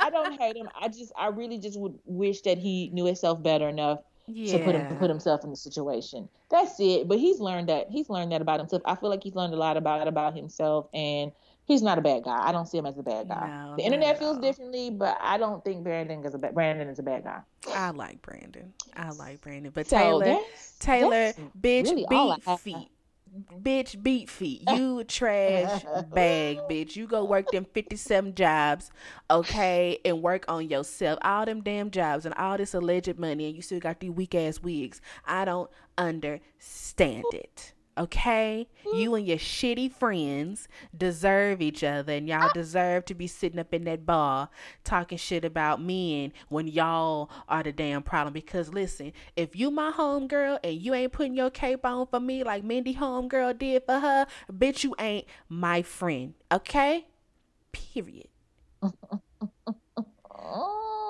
I don't hate him. I just i really just would wish that he knew himself better enough yeah. to put him to put himself in the situation. That's it. But he's learned that he's learned that about himself. I feel like he's learned a lot about about himself and he's not a bad guy. I don't see him as a bad guy. No, the internet feels differently but i don't think brandon is a ba- brandon is a bad guy. I like Brandon. I like Brandon. But So Taylor, that's- Taylor, that's bitch, really beat feet. Bitch, beat feet. You trash bag, bitch. You go work them 57 jobs, okay, and work on yourself. All them damn jobs and all this alleged money, and you still got these weak ass wigs. I don't understand it. Okay? Mm-hmm. You and your shitty friends deserve each other, and y'all deserve to be sitting up in that bar talking shit about men when y'all are the damn problem. Because listen, if you my homegirl and you ain't putting your cape on for me like Mindy homegirl did for her, bitch, you ain't my friend. Okay? Period.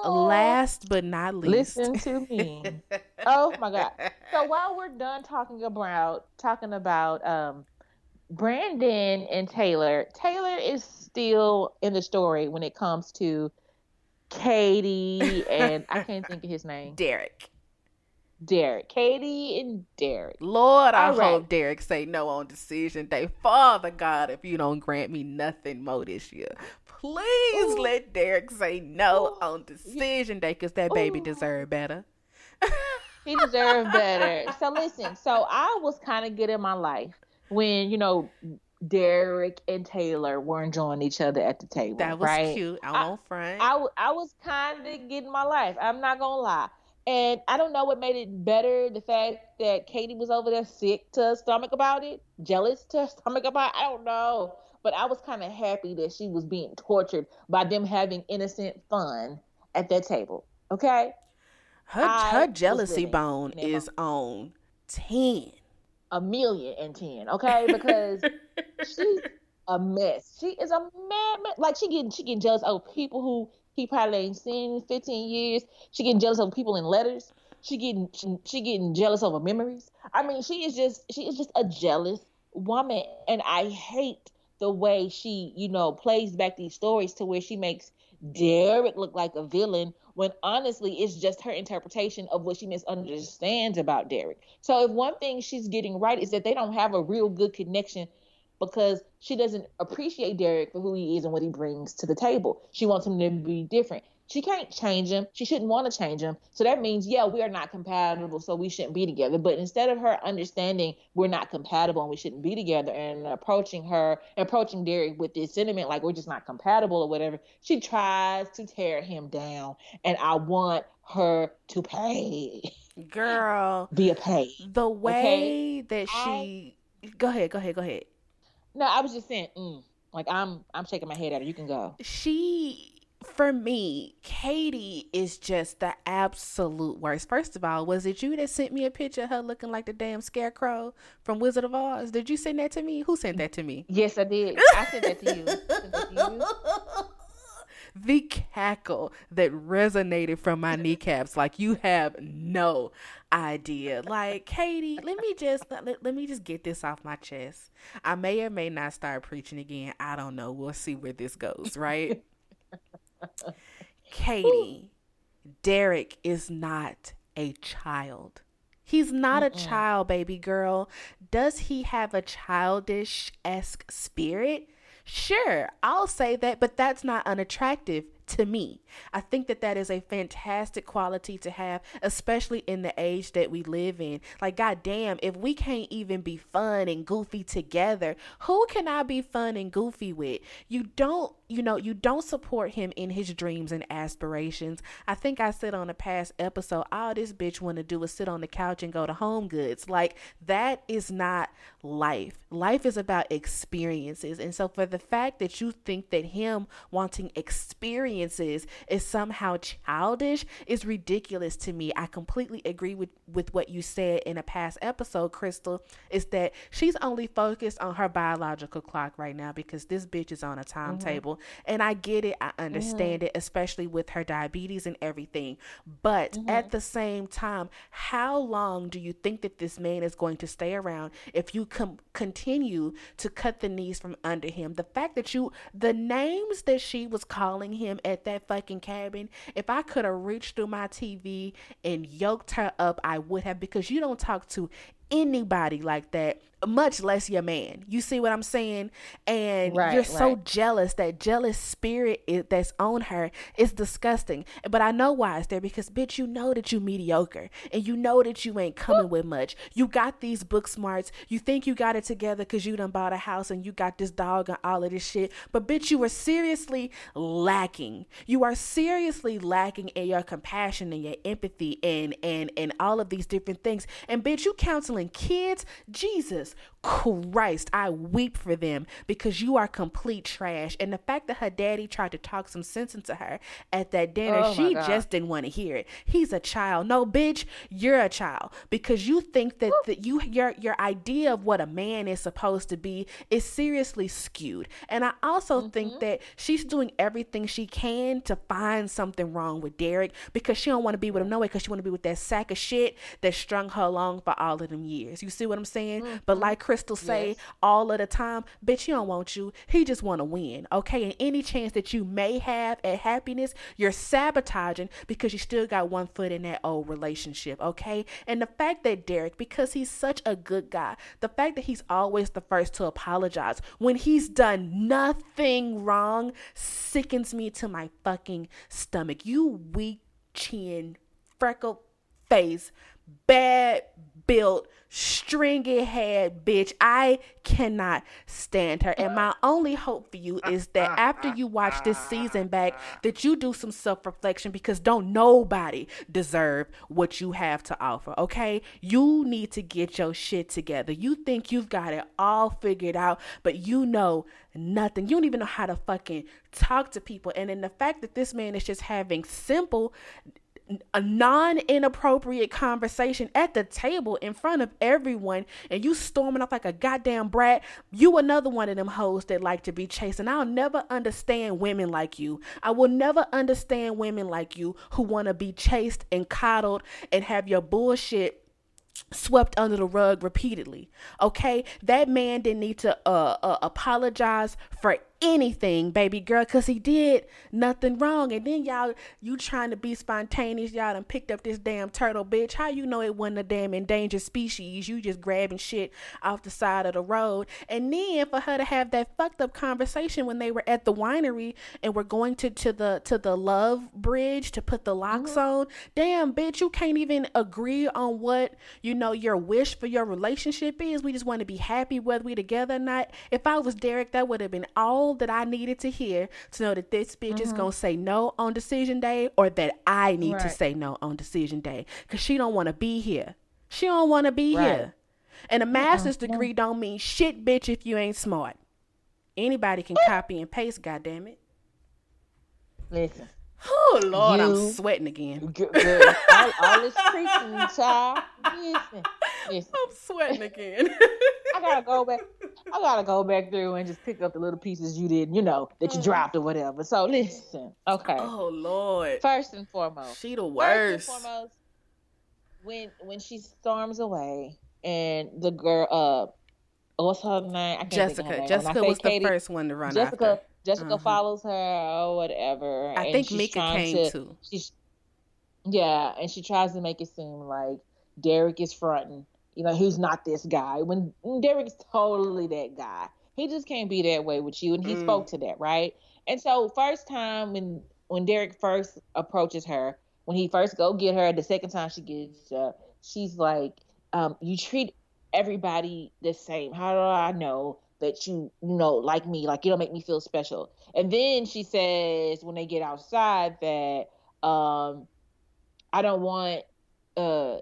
Last but not least. listen to me. oh my god. So while we're done talking about talking about um Brandon and Taylor, Taylor is still in the story when it comes to Katie and I can't think of his name. Derek. Derek. Katie and Derek. Lord, I All right. hope Derek say no on decision day. Father God, if you don't grant me nothing more this year, please Ooh. let Derek say no Ooh. on decision day because that baby Ooh. deserve better. He deserved better. So listen, so I was kind of good in my life when, you know, Derek and Taylor were enjoying each other at the table. That was right? cute. I won't front. I, I was kind of getting my life. I'm not gonna lie. And I don't know what made it better. The fact that Katie was over there sick to her stomach about it, jealous to her stomach about. It, I don't know, but I was kind of happy that she was being tortured by them having innocent fun at that table. Okay. Her her jealousy bone is on ten. A million and ten. Okay, because she's a mess. She is a mad, mess. like she getting she getting jealous of people who he probably ain't seen in 15 years. She getting jealous of people in letters. She getting she, she getting jealous over memories. I mean, she is just she is just a jealous woman, and I hate the way she you know plays back these stories to where she makes Derek look like a villain when honestly it's just her interpretation of what she misunderstands about Derek. So if one thing she's getting right is that they don't have a real good connection because she doesn't appreciate Derek for who he is and what he brings to the table. She wants him to be different. She can't change him. She shouldn't want to change him. So that means, yeah, we are not compatible, so we shouldn't be together. But instead of her understanding we're not compatible and we shouldn't be together and approaching her, approaching Derek with this sentiment like we're just not compatible or whatever, she tries to tear him down. And I want her to pay. Girl. Be a pay. The way okay? that she. I... Go ahead, go ahead, go ahead. No, I was just saying, mm, like I'm I'm shaking my head at her. You can go. She for me, Katie is just the absolute worst. First of all, was it you that sent me a picture of her looking like the damn scarecrow from Wizard of Oz? Did you send that to me? Who sent that to me? Yes, I did. I sent that to you. the cackle that resonated from my kneecaps like you have no idea like katie let me just let, let me just get this off my chest i may or may not start preaching again i don't know we'll see where this goes right katie derek is not a child He's not Mm-mm. a child, baby girl. Does he have a childish esque spirit? Sure, I'll say that, but that's not unattractive to me. I think that that is a fantastic quality to have, especially in the age that we live in. Like, goddamn, if we can't even be fun and goofy together, who can I be fun and goofy with? You don't you know, you don't support him in his dreams and aspirations. I think I said on a past episode, all this bitch want to do is sit on the couch and go to Home Goods. Like that is not life. Life is about experiences. And so for the fact that you think that him wanting experiences is somehow childish is ridiculous to me. I completely agree with with what you said in a past episode, Crystal, is that she's only focused on her biological clock right now because this bitch is on a timetable. Mm-hmm and I get it, I understand mm-hmm. it, especially with her diabetes and everything. But mm-hmm. at the same time, how long do you think that this man is going to stay around if you com- continue to cut the knees from under him? The fact that you, the names that she was calling him at that fucking cabin, if I could have reached through my TV and yoked her up, I would have because you don't talk to anybody like that much less your man. You see what I'm saying? And right, you're so right. jealous. That jealous spirit is, that's on her is disgusting. But I know why it's there because, bitch, you know that you mediocre and you know that you ain't coming with much. You got these book smarts. You think you got it together because you done bought a house and you got this dog and all of this shit. But, bitch, you are seriously lacking. You are seriously lacking in your compassion and your empathy and, and, and all of these different things. And, bitch, you counseling kids? Jesus Christ, I weep for them because you are complete trash. And the fact that her daddy tried to talk some sense into her at that dinner, oh she God. just didn't want to hear it. He's a child. No, bitch, you're a child because you think that, that you your your idea of what a man is supposed to be is seriously skewed. And I also mm-hmm. think that she's doing everything she can to find something wrong with Derek because she don't want to be with him no way because she want to be with that sack of shit that strung her along for all of them years. You see what I'm saying? Mm-hmm. But like Crystal say yes. all of the time, bitch, he don't want you. He just want to win. Okay. And any chance that you may have at happiness, you're sabotaging because you still got one foot in that old relationship. Okay. And the fact that Derek, because he's such a good guy, the fact that he's always the first to apologize when he's done nothing wrong sickens me to my fucking stomach. You weak chin, freckle face bad built, stringy head bitch. I cannot stand her. And my only hope for you is that after you watch this season back, that you do some self-reflection because don't nobody deserve what you have to offer. Okay? You need to get your shit together. You think you've got it all figured out, but you know nothing. You don't even know how to fucking talk to people. And in the fact that this man is just having simple a non inappropriate conversation at the table in front of everyone and you storming off like a goddamn brat, you another one of them hoes that like to be chased. And I'll never understand women like you. I will never understand women like you who want to be chased and coddled and have your bullshit swept under the rug repeatedly. Okay, that man didn't need to uh, uh, apologize for anything, baby girl, because he did nothing wrong. And then y'all, you trying to be spontaneous, y'all done picked up this damn turtle, bitch. How you know it wasn't a damn endangered species? You just grabbing shit off the side of the road. And then for her to have that fucked up conversation when they were at the winery and were going to, to the to the love bridge to put the locks mm-hmm. on. Damn, bitch, you can't even agree on what, you know, your wish for your relationship is. We just want to be happy whether we together or not. If I was Derek, that would have been all all that I needed to hear to know that this bitch mm-hmm. is gonna say no on decision day or that I need right. to say no on decision day because she don't want to be here. She don't want to be right. here. And a master's mm-hmm. degree don't mean shit, bitch, if you ain't smart. Anybody can copy and paste, goddamn it. Listen. Oh Lord, you, I'm sweating again. Girl, all, all this preaching, child. Listen, listen. I'm sweating again. I gotta go back. I gotta go back through and just pick up the little pieces you did, you know, that you mm. dropped or whatever. So listen, okay. Oh Lord. First and foremost, she the worst. First and foremost, when when she storms away and the girl, uh, what's her name? Jessica. Her name. Jessica was Katie, the first one to run Jessica. After. Jessica mm-hmm. follows her or whatever. I think Mika came to, too. She's, yeah, and she tries to make it seem like Derek is fronting. You know, he's not this guy. When, Derek's totally that guy. He just can't be that way with you. And he mm. spoke to that, right? And so first time when when Derek first approaches her, when he first go get her, the second time she gets uh, she's like, um, you treat everybody the same. How do I know that you, you know, like me, like you don't make me feel special. And then she says when they get outside that um I don't want uh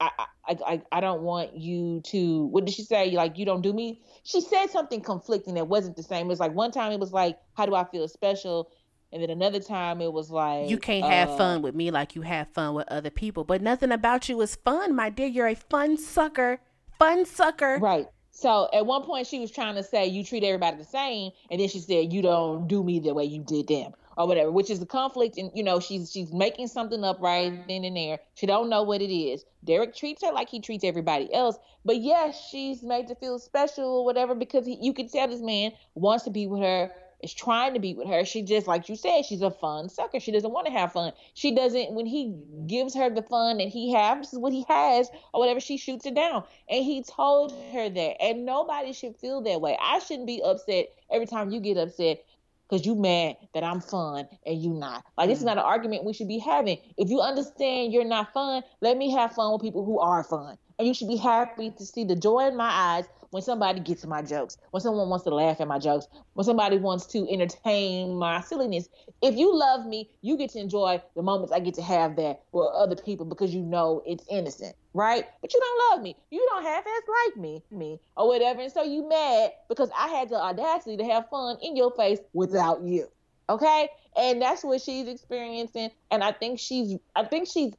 I, I, I, I don't want you to what did she say? Like you don't do me? She said something conflicting that wasn't the same. It was like one time it was like how do i feel special? And then another time it was like you can't have uh, fun with me like you have fun with other people but nothing about you is fun my dear. You're a fun sucker. Fun sucker. Right so at one point she was trying to say you treat everybody the same, and then she said you don't do me the way you did them or whatever, which is the conflict. And you know she's she's making something up right then and there. She don't know what it is. Derek treats her like he treats everybody else, but yes, she's made to feel special or whatever because he, you can tell this man wants to be with her is trying to be with her. She just, like you said, she's a fun sucker. She doesn't want to have fun. She doesn't, when he gives her the fun that he has, this is what he has, or whatever, she shoots it down. And he told her that. And nobody should feel that way. I shouldn't be upset every time you get upset because you mad that I'm fun and you not. Like this is mm. not an argument we should be having. If you understand you're not fun, let me have fun with people who are fun. And you should be happy to see the joy in my eyes when somebody gets my jokes, when someone wants to laugh at my jokes, when somebody wants to entertain my silliness. If you love me, you get to enjoy the moments I get to have that with other people because you know it's innocent, right? But you don't love me. You don't half ass like me, me, or whatever. And so you mad because I had the audacity to have fun in your face without you. Okay? And that's what she's experiencing. And I think she's I think she's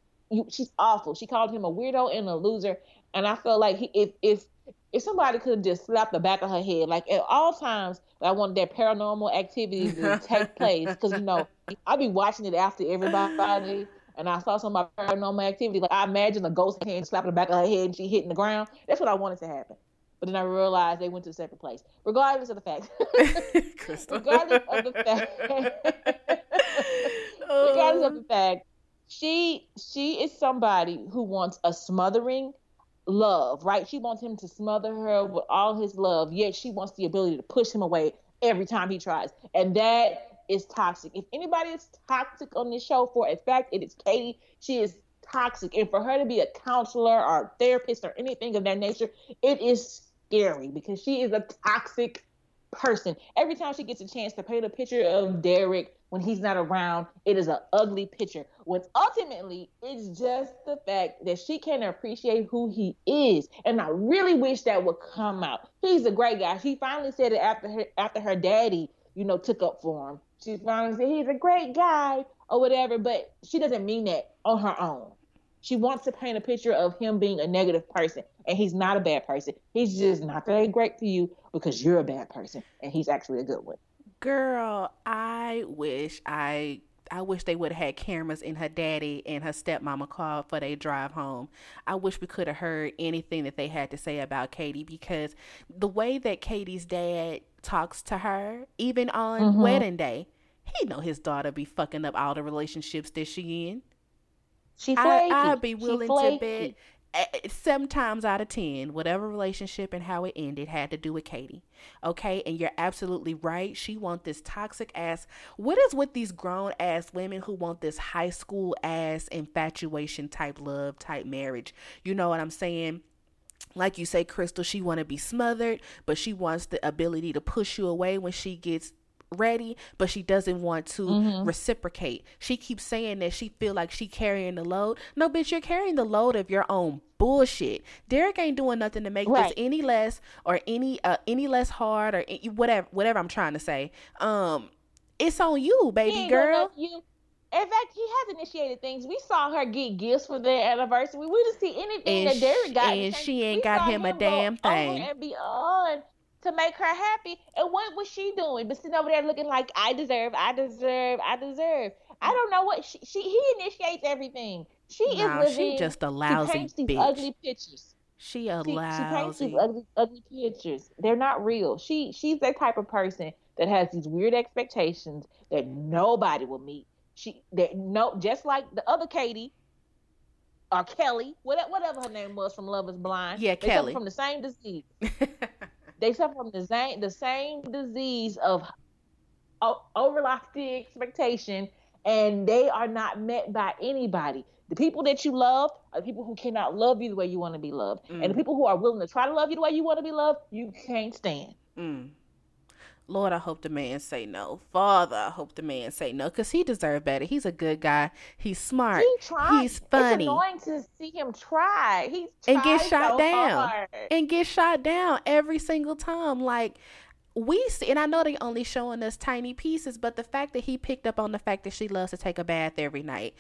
she's awful. She called him a weirdo and a loser. And I feel like he, if if if somebody could just slap the back of her head, like at all times, I want that paranormal activity to take place because you know I'll be watching it after everybody, and I saw some of my paranormal activity. Like I imagine a ghost hand slapping the back of her head and she hitting the ground. That's what I wanted to happen. But then I realized they went to a separate place. Regardless of the fact, regardless of the fact, regardless of oh. the fact, she she is somebody who wants a smothering love, right? She wants him to smother her with all his love, yet she wants the ability to push him away every time he tries. And that is toxic. If anybody is toxic on this show for a fact, it is Katie. She is toxic. And for her to be a counselor or a therapist or anything of that nature, it is scary because she is a toxic person. Every time she gets a chance to paint a picture of Derek when he's not around, it is an ugly picture. When ultimately, it's just the fact that she can't appreciate who he is. And I really wish that would come out. He's a great guy. She finally said it after her, after her daddy, you know, took up for him. She finally said he's a great guy or whatever, but she doesn't mean that on her own. She wants to paint a picture of him being a negative person, and he's not a bad person. He's just not that great for you because you're a bad person, and he's actually a good one. Girl, I wish I I wish they would have had cameras in her daddy and her stepmama car for they drive home. I wish we could have heard anything that they had to say about Katie because the way that Katie's dad talks to her, even on mm-hmm. wedding day, he know his daughter be fucking up all the relationships that she in. She flaky. I, I'd be willing to bet seven times out of ten, whatever relationship and how it ended had to do with Katie. Okay, and you're absolutely right. She want this toxic ass. What is with these grown ass women who want this high school ass infatuation type love type marriage? You know what I'm saying? Like you say, Crystal, she want to be smothered, but she wants the ability to push you away when she gets ready but she doesn't want to mm-hmm. reciprocate she keeps saying that she feel like she carrying the load no bitch you're carrying the load of your own bullshit derek ain't doing nothing to make right. this any less or any uh, any less hard or any, whatever whatever i'm trying to say um it's on you baby girl in fact, he has initiated things. We saw her get gifts for their anniversary. We didn't see anything and that Derek got. And she ain't got him, him a damn thing. and beyond to make her happy. And what was she doing? But sitting over there looking like I deserve, I deserve, I deserve. I don't know what she, she he initiates everything. She no, is living. She just a lousy she these bitch. ugly pictures. She a she, lousy. She paints these ugly, ugly pictures. They're not real. She she's that type of person that has these weird expectations that nobody will meet. She that no just like the other Katie or Kelly, whatever, whatever her name was from Love Is Blind. Yeah, they Kelly from the same disease. they suffer from the same the same disease of overlofty expectation, and they are not met by anybody. The people that you love are the people who cannot love you the way you want to be loved, mm. and the mm. people who are willing to try to love you the way you want to be loved, you can't stand. Mm. Lord, I hope the man say no. Father, I hope the man say no because he deserved better. He's a good guy. He's smart. He tried. He's funny. It's annoying to see him try. He's and get shot so down hard. and get shot down every single time. Like we see, and I know they only showing us tiny pieces, but the fact that he picked up on the fact that she loves to take a bath every night,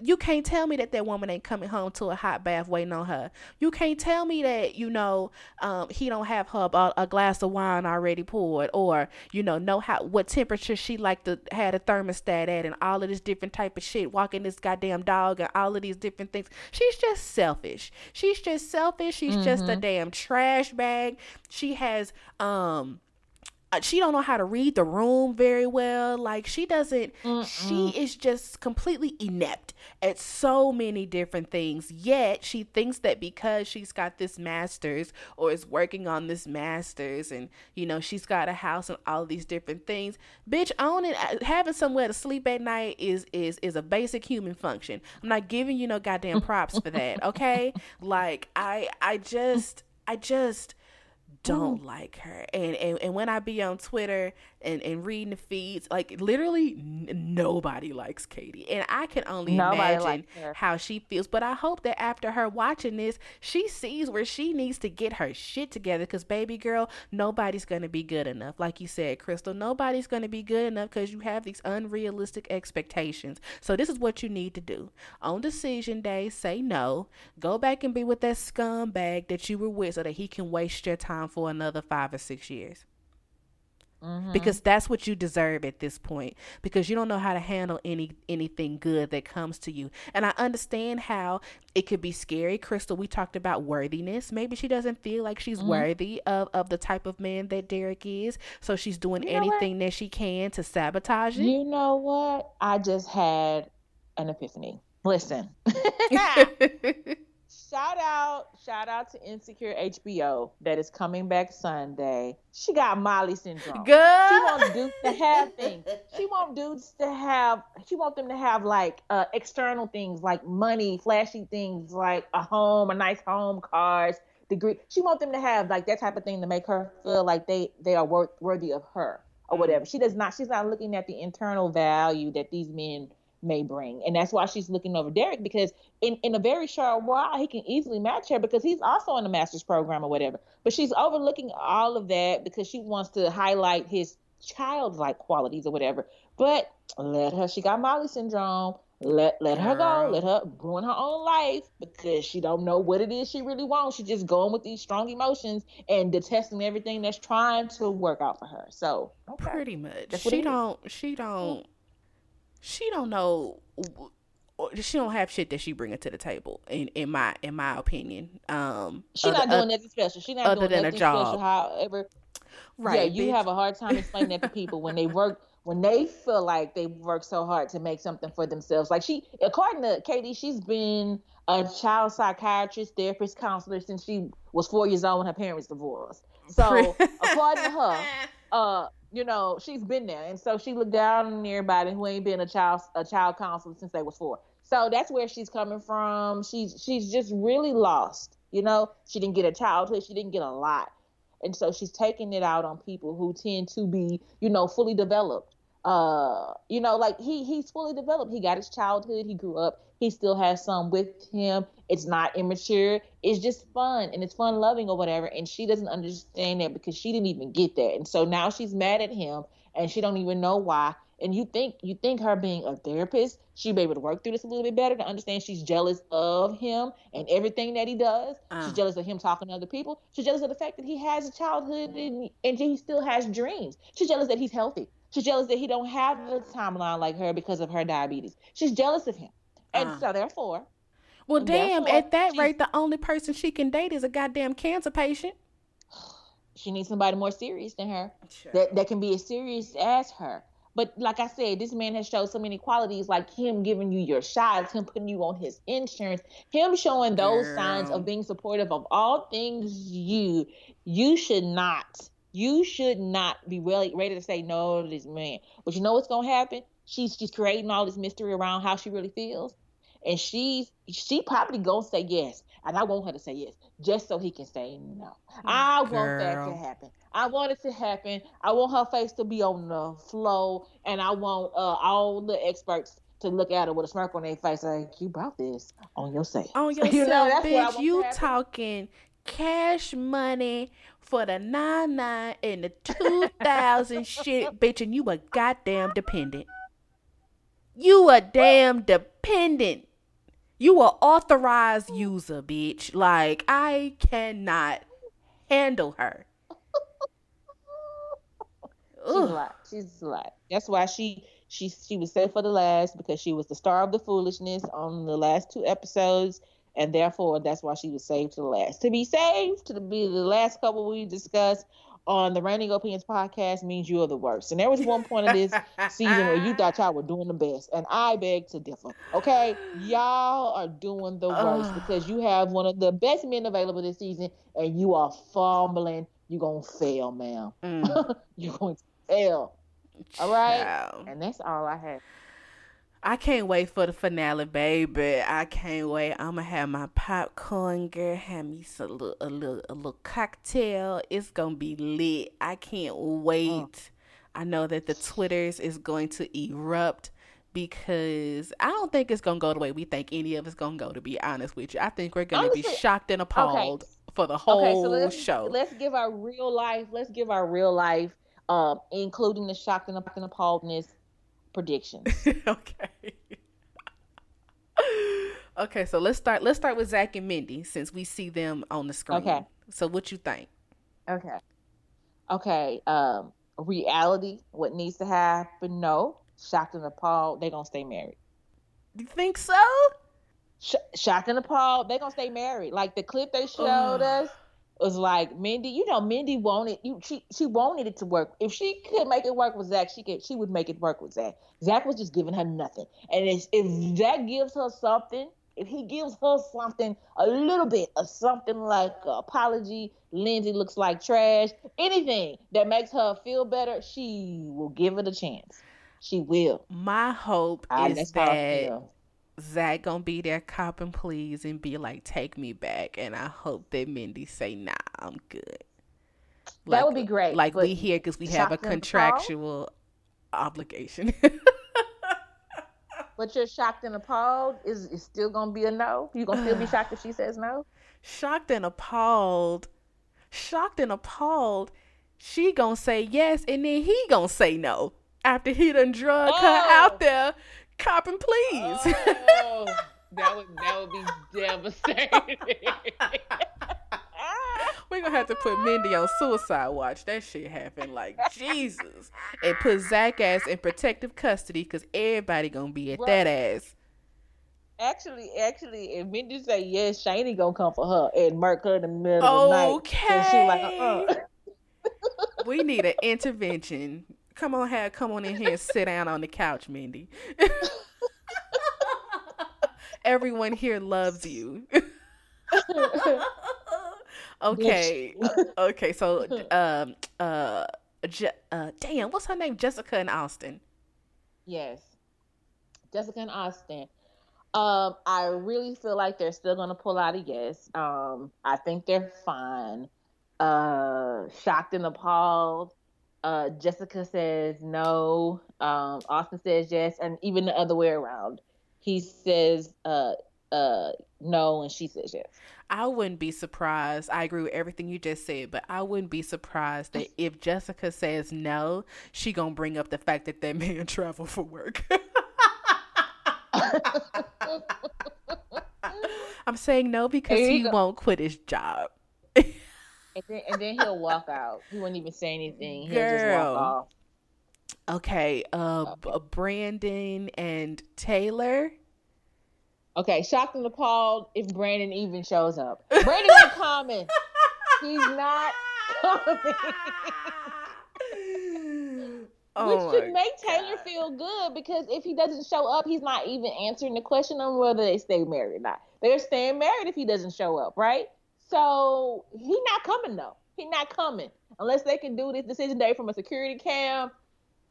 you can't tell me that that woman ain't coming home to a hot bath waiting on her. You can't tell me that you know um, he don't have her a, a, glass of wine already poured, or you know know how what temperature she like to had a thermostat at, and all of this different type of shit. Walking this goddamn dog and all of these different things. She's just selfish. She's just selfish. She's mm-hmm. just a mm-hmm. damn trash bag. She has um she don't know how to read the room very well. Like she doesn't Mm-mm. she is just completely inept at so many different things. Yet she thinks that because she's got this masters or is working on this masters and you know she's got a house and all these different things bitch owning uh, having somewhere to sleep at night is is is a basic human function. I'm not giving you no goddamn props for that okay? Like i i just i just don't Ooh. like her. And, and and when I be on Twitter and, and reading the feeds, like literally n- nobody likes Katie. And I can only nobody imagine how she feels. But I hope that after her watching this, she sees where she needs to get her shit together. Because, baby girl, nobody's to be good enough. Like you said, Crystal, nobody's to be good enough because you have these unrealistic expectations. So, this is what you need to do. On decision day, say no. Go back and be with that scumbag that you were with so that he can waste your time for another five or six years. Mm-hmm. Because that's what you deserve at this point. Because you don't know how to handle any anything good that comes to you. And I understand how it could be scary. Crystal, we talked about worthiness. Maybe she doesn't feel like she's mm-hmm. worthy of, of the type of man that Derek is. So she's doing you anything that she can to sabotage it. You know what? I just had an epiphany. Listen. shout out, shout out to Insecure HBO that is coming back Sunday. She got Molly syndrome. Good. She wants dudes to have things. She wants dudes to have. She wants them to have like uh, external things like money, flashy things like a home, a nice home, cars, degree. She wants them to have like that type of thing to make her feel like they they are worth, worthy of her or whatever. She does not. She's not looking at the internal value that these men may bring. And that's why she's looking over Derek because in, in a very short while, he can easily match her because he's also in the master's program or whatever. But she's overlooking all of that because she wants to highlight his childlike qualities or whatever. But let her, she got Molly syndrome. Let let her go. Let her ruin her own life because she don't know what it is she really wants. She's just going with these strong emotions and detesting everything that's trying to work out for her. So okay. pretty much, she don't. She don't she don't know she don't have shit that she bringing to the table in in my in my opinion. Um she's not doing nothing special. She's not other doing than a job special, however right yeah you bitch. have a hard time explaining that to people when they work when they feel like they work so hard to make something for themselves. Like she according to katie she's been a child psychiatrist therapist counselor since she was four years old when her parents divorced. So according to her uh you know, she's been there, and so she looked down on everybody who ain't been a child a child counselor since they was four. So that's where she's coming from. She's she's just really lost. You know, she didn't get a childhood. She didn't get a lot, and so she's taking it out on people who tend to be, you know, fully developed. Uh, you know, like he he's fully developed. He got his childhood. He grew up. He still has some with him. It's not immature. It's just fun and it's fun loving or whatever. And she doesn't understand that because she didn't even get that. And so now she's mad at him and she don't even know why. And you think you think her being a therapist, she'd be able to work through this a little bit better to understand she's jealous of him and everything that he does. Uh. She's jealous of him talking to other people. She's jealous of the fact that he has a childhood and, and he still has dreams. She's jealous that he's healthy. She's jealous that he don't have a timeline like her because of her diabetes. She's jealous of him. And uh so therefore, well, damn, at that rate, the only person she can date is a goddamn cancer patient. She needs somebody more serious than her. Sure. That that can be as serious as her. But like I said, this man has showed so many qualities, like him giving you your shots, him putting you on his insurance, him showing those Girl. signs of being supportive of all things you. You should not, you should not be really ready to say no to this man. But you know what's gonna happen? She's she's creating all this mystery around how she really feels and she's she probably gonna say yes, and I want her to say yes just so he can say no. I Girl. want that to happen. I want it to happen. I want her face to be on the flow, and I want uh, all the experts to look at her with a smirk on their face, like you brought this on yourself. On yourself, you know, bitch. You talking cash money for the nine nine and the two thousand shit, bitch, and you a goddamn dependent. You a damn dependent. You are authorized user, bitch. Like I cannot handle her. She's a lot. She's a lot. That's why she she she was saved for the last because she was the star of the foolishness on the last two episodes, and therefore that's why she was saved to the last. To be saved, to be the last couple we discussed on the Reigning Opinions podcast means you are the worst. And there was one point of this season where you thought y'all were doing the best, and I beg to differ. Okay, y'all are doing the worst because you have one of the best men available this season, and you are fumbling. You're gonna fail, ma'am. Mm. You're going to fail. All right, and that's all I have. I can't wait for the finale, baby. I can't wait. I'm gonna have my popcorn, girl. Have me some little, a little, a little cocktail. It's gonna be lit. I can't wait. Mm. I know that the Twitters is going to erupt because I don't think it's gonna go the way we think any of us gonna go. To be honest with you, I think we're gonna Honestly, be shocked and appalled okay. for the whole okay, so let's, show. Let's give our real life. Let's give our real life, um, including the shocked and appalledness predictions. okay. okay, so let's start. Let's start with Zach and Mindy since we see them on the screen. Okay. So what you think? Okay. Okay. Um, reality. What needs to happen? No. Shocked and appalled. They gonna stay married. You think so? Sh- shocked and appalled. They gonna stay married. Like the clip they showed us was like Mindy, you know, Mindy wanted you she she wanted it to work. If she could make it work with Zach, she could she would make it work with Zach. Zach was just giving her nothing. And if, if Zach gives her something if he gives her something, a little bit of something like uh, apology, Lindsay looks like trash, anything that makes her feel better, she will give it a chance. She will. My hope I, is that Zach gonna be there copping pleas and be like, take me back. And I hope that Mindy say, nah, I'm good. Like, that would be great. Like we here because we have a contractual obligation. but you're shocked and appalled. Is is still gonna be a no? You gonna still be shocked if she says no? Shocked and appalled. Shocked and appalled. She gonna say yes, and then he gonna say no after he done drug oh. her out there copping pleas. Oh, that would that would be devastating. We're gonna have to put Mindy on suicide watch. That shit happened like Jesus. And put Zach ass in protective custody because everybody gonna be at right. that ass. Actually, actually, if Mindy say yes, Shani gonna come for her and murk her in the middle of the night. Okay. she like, uh-uh. we need an intervention. Come on, have come on in here and sit down on the couch, Mindy. Everyone here loves you. okay, uh, okay. So, um, uh, Je- uh, damn, what's her name? Jessica and Austin. Yes, Jessica and Austin. Um, I really feel like they're still gonna pull out a yes. Um, I think they're fine. Uh, shocked and appalled. Uh, Jessica says no. Um, Austin says yes, and even the other way around. He says uh, uh, no, and she says yes. I wouldn't be surprised. I agree with everything you just said, but I wouldn't be surprised that if Jessica says no, she gonna bring up the fact that that man travel for work. I'm saying no because he go. won't quit his job. And, then, and then he'll walk out. He won't even say anything. He'll Girl. just walk off. Okay, uh, okay. Brandon and Taylor. Okay, shocked and appalled if Brandon even shows up. Brandon ain't coming. He's not coming. Oh Which should make Taylor God. feel good because if he doesn't show up, he's not even answering the question on whether they stay married or not. They're staying married if he doesn't show up, right? So he's not coming though. He's not coming unless they can do this decision day from a security cam.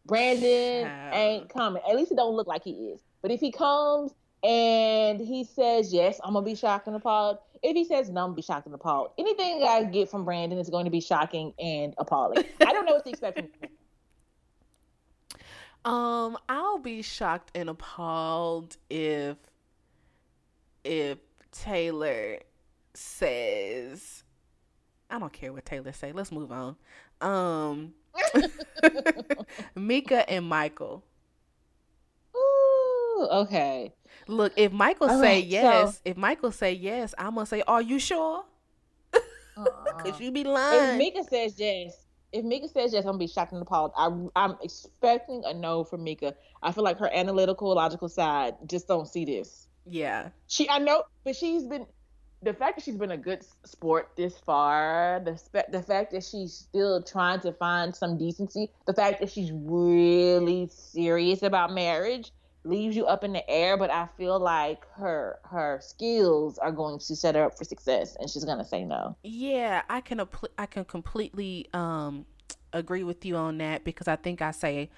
Brandon ain't coming. At least it don't look like he is. But if he comes and he says yes, I'm gonna be shocked and appalled. If he says no, I'm gonna be shocked and appalled. Anything I get from Brandon is going to be shocking and appalling. I don't know what to expect from him. Um, I'll be shocked and appalled if if Taylor says I don't care what Taylor say. Let's move on. Um Mika and Michael. Ooh, okay. Look, if Michael All say right, yes, so, if Michael say yes, I'm gonna say, "Are you sure?" Cause you be lying. If Mika says yes, if Mika says yes, I'm gonna be shocked and appalled. I, I'm expecting a no from Mika. I feel like her analytical, logical side just don't see this. Yeah. She, I know, but she's been the fact that she's been a good sport this far, the the fact that she's still trying to find some decency, the fact that she's really serious about marriage leaves you up in the air. But I feel like her her skills are going to set her up for success, and she's gonna say no. Yeah, I can I can completely um agree with you on that because I think I say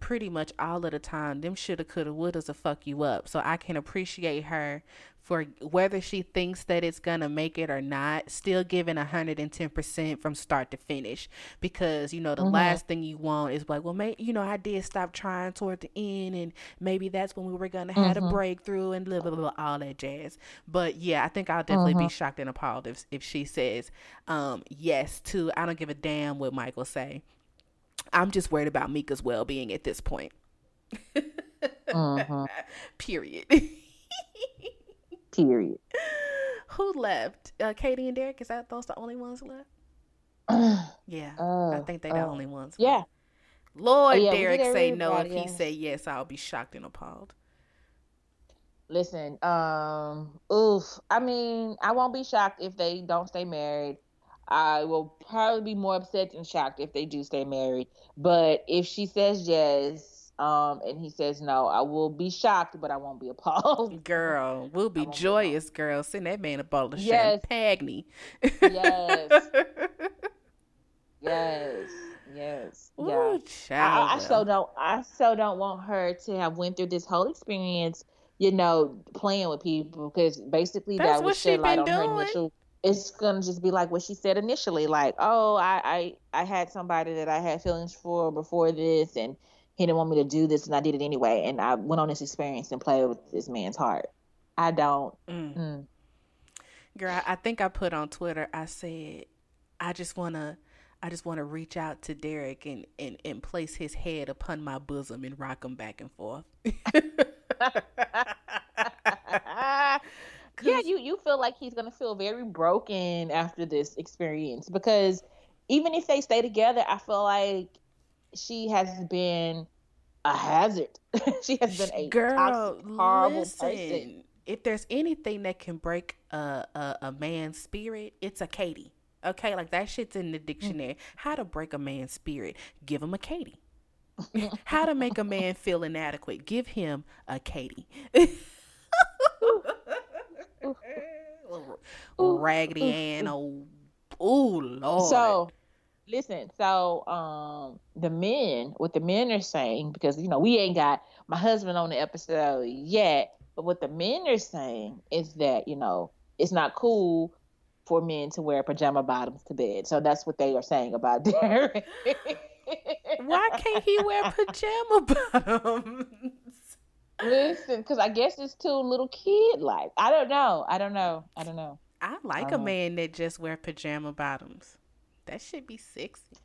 pretty much all of the time them shoulda coulda woulda to fuck you up. So I can appreciate her for whether she thinks that it's gonna make it or not, still giving 110% from start to finish. Because, you know, the mm-hmm. last thing you want is like, well, maybe, you know, I did stop trying toward the end, and maybe that's when we were gonna mm-hmm. have a breakthrough and blah, blah, blah, all that jazz. But yeah, I think I'll definitely mm-hmm. be shocked and appalled if, if she says um, yes to, I don't give a damn what Michael say. I'm just worried about Mika's well being at this point. mm-hmm. Period. Period. Who left? Uh, Katie and Derek. Is that those the only ones left? yeah, uh, I think they the uh, only ones. Yeah. Lord, yeah, Derek say no. If he say yes, I'll be shocked and appalled. Listen, um, oof. I mean, I won't be shocked if they don't stay married. I will probably be more upset and shocked if they do stay married. But if she says yes, Um, and he says, "No, I will be shocked, but I won't be appalled." Girl, we'll be joyous, be girl. Send that man a bottle of yes. champagne. yes. yes. Yes. Ooh, yeah. I, I so don't. I so don't want her to have went through this whole experience. You know, playing with people because basically That's that was shed light on doing. her initial it's gonna just be like what she said initially, like, oh, I, I I had somebody that I had feelings for before this, and he didn't want me to do this, and I did it anyway, and I went on this experience and played with this man's heart. I don't. Mm. Mm. Girl, I think I put on Twitter. I said, I just wanna, I just wanna reach out to Derek and and and place his head upon my bosom and rock him back and forth. yeah, you you feel like he's gonna feel very broken after this experience because even if they stay together, I feel like she has been a hazard. she has been a Girl, toxic, horrible listen, person. If there's anything that can break a, a, a man's spirit, it's a Katie. Okay, like that shit's in the dictionary. Mm. How to break a man's spirit? Give him a Katie. How to make a man feel inadequate? Give him a Katie. Raggedy Ann. Oh, oh Lord. So, listen. So, um, the men, what the men are saying, because you know we ain't got my husband on the episode yet, but what the men are saying is that you know it's not cool for men to wear pajama bottoms to bed. So that's what they are saying about Derek. Why can't he wear pajama bottoms? Listen, because I guess it's too little kid like. I don't know. I don't know. I don't know. I like I a man that just wear pajama bottoms. That should be sexy.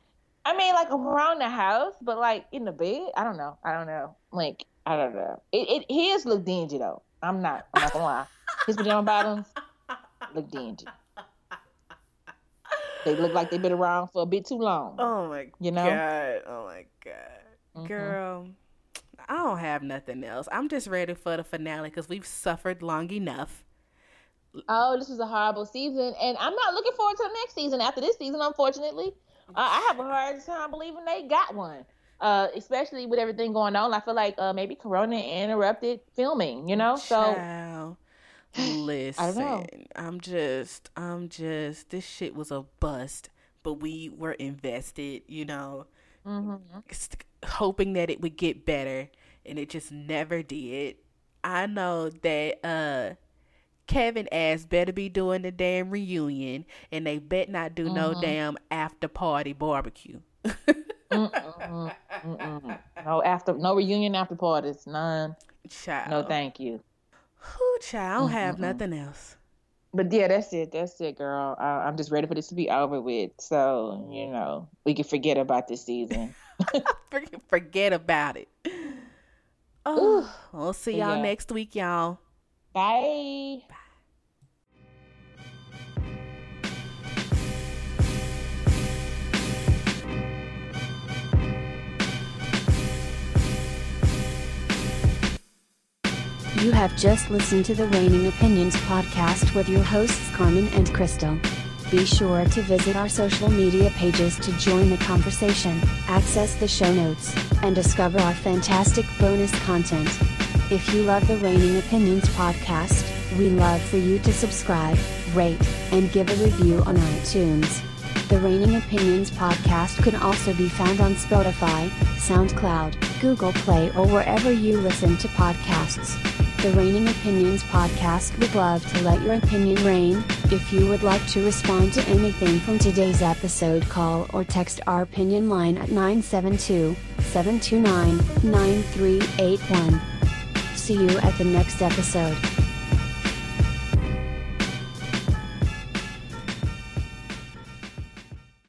I mean, like around the house, but like in the bed, I don't know. I don't know. Like I don't know. It, it his look dingy though. I'm not. I'm not gonna lie. His pajama bottoms look dingy. They look like they've been around for a bit too long. Oh my you know? god. Oh my god. Mm-hmm. Girl. I don't have nothing else. I'm just ready for the finale because we've suffered long enough. Oh, this is a horrible season, and I'm not looking forward to the next season. After this season, unfortunately, uh, I have a hard time believing they got one. Uh, especially with everything going on, I feel like uh, maybe Corona interrupted filming. You know, so. Listen, I'm just, I'm just. This shit was a bust, but we were invested. You know, mm-hmm. Hoping that it would get better, and it just never did. I know that uh Kevin ass better be doing the damn reunion, and they bet not do mm-hmm. no damn after party barbecue. mm-mm, mm-mm. No after, no reunion after parties, none. Child. No, thank you. Who child? I don't mm-hmm. have nothing else. But yeah, that's it. That's it, girl. I, am just ready for this to be over with, so you mm. know we can forget about this season. forget about it. Oh, Ooh. we'll see y'all yeah. next week, y'all. Bye. Bye. You have just listened to the Reigning Opinions podcast with your hosts Carmen and Crystal. Be sure to visit our social media pages to join the conversation, access the show notes, and discover our fantastic bonus content. If you love the Reigning Opinions podcast, we love for you to subscribe, rate, and give a review on iTunes. The Reigning Opinions podcast can also be found on Spotify, SoundCloud, Google Play, or wherever you listen to podcasts. The Reigning Opinions podcast would love to let your opinion reign. If you would like to respond to anything from today's episode, call or text our opinion line at 972 729 9381. See you at the next episode.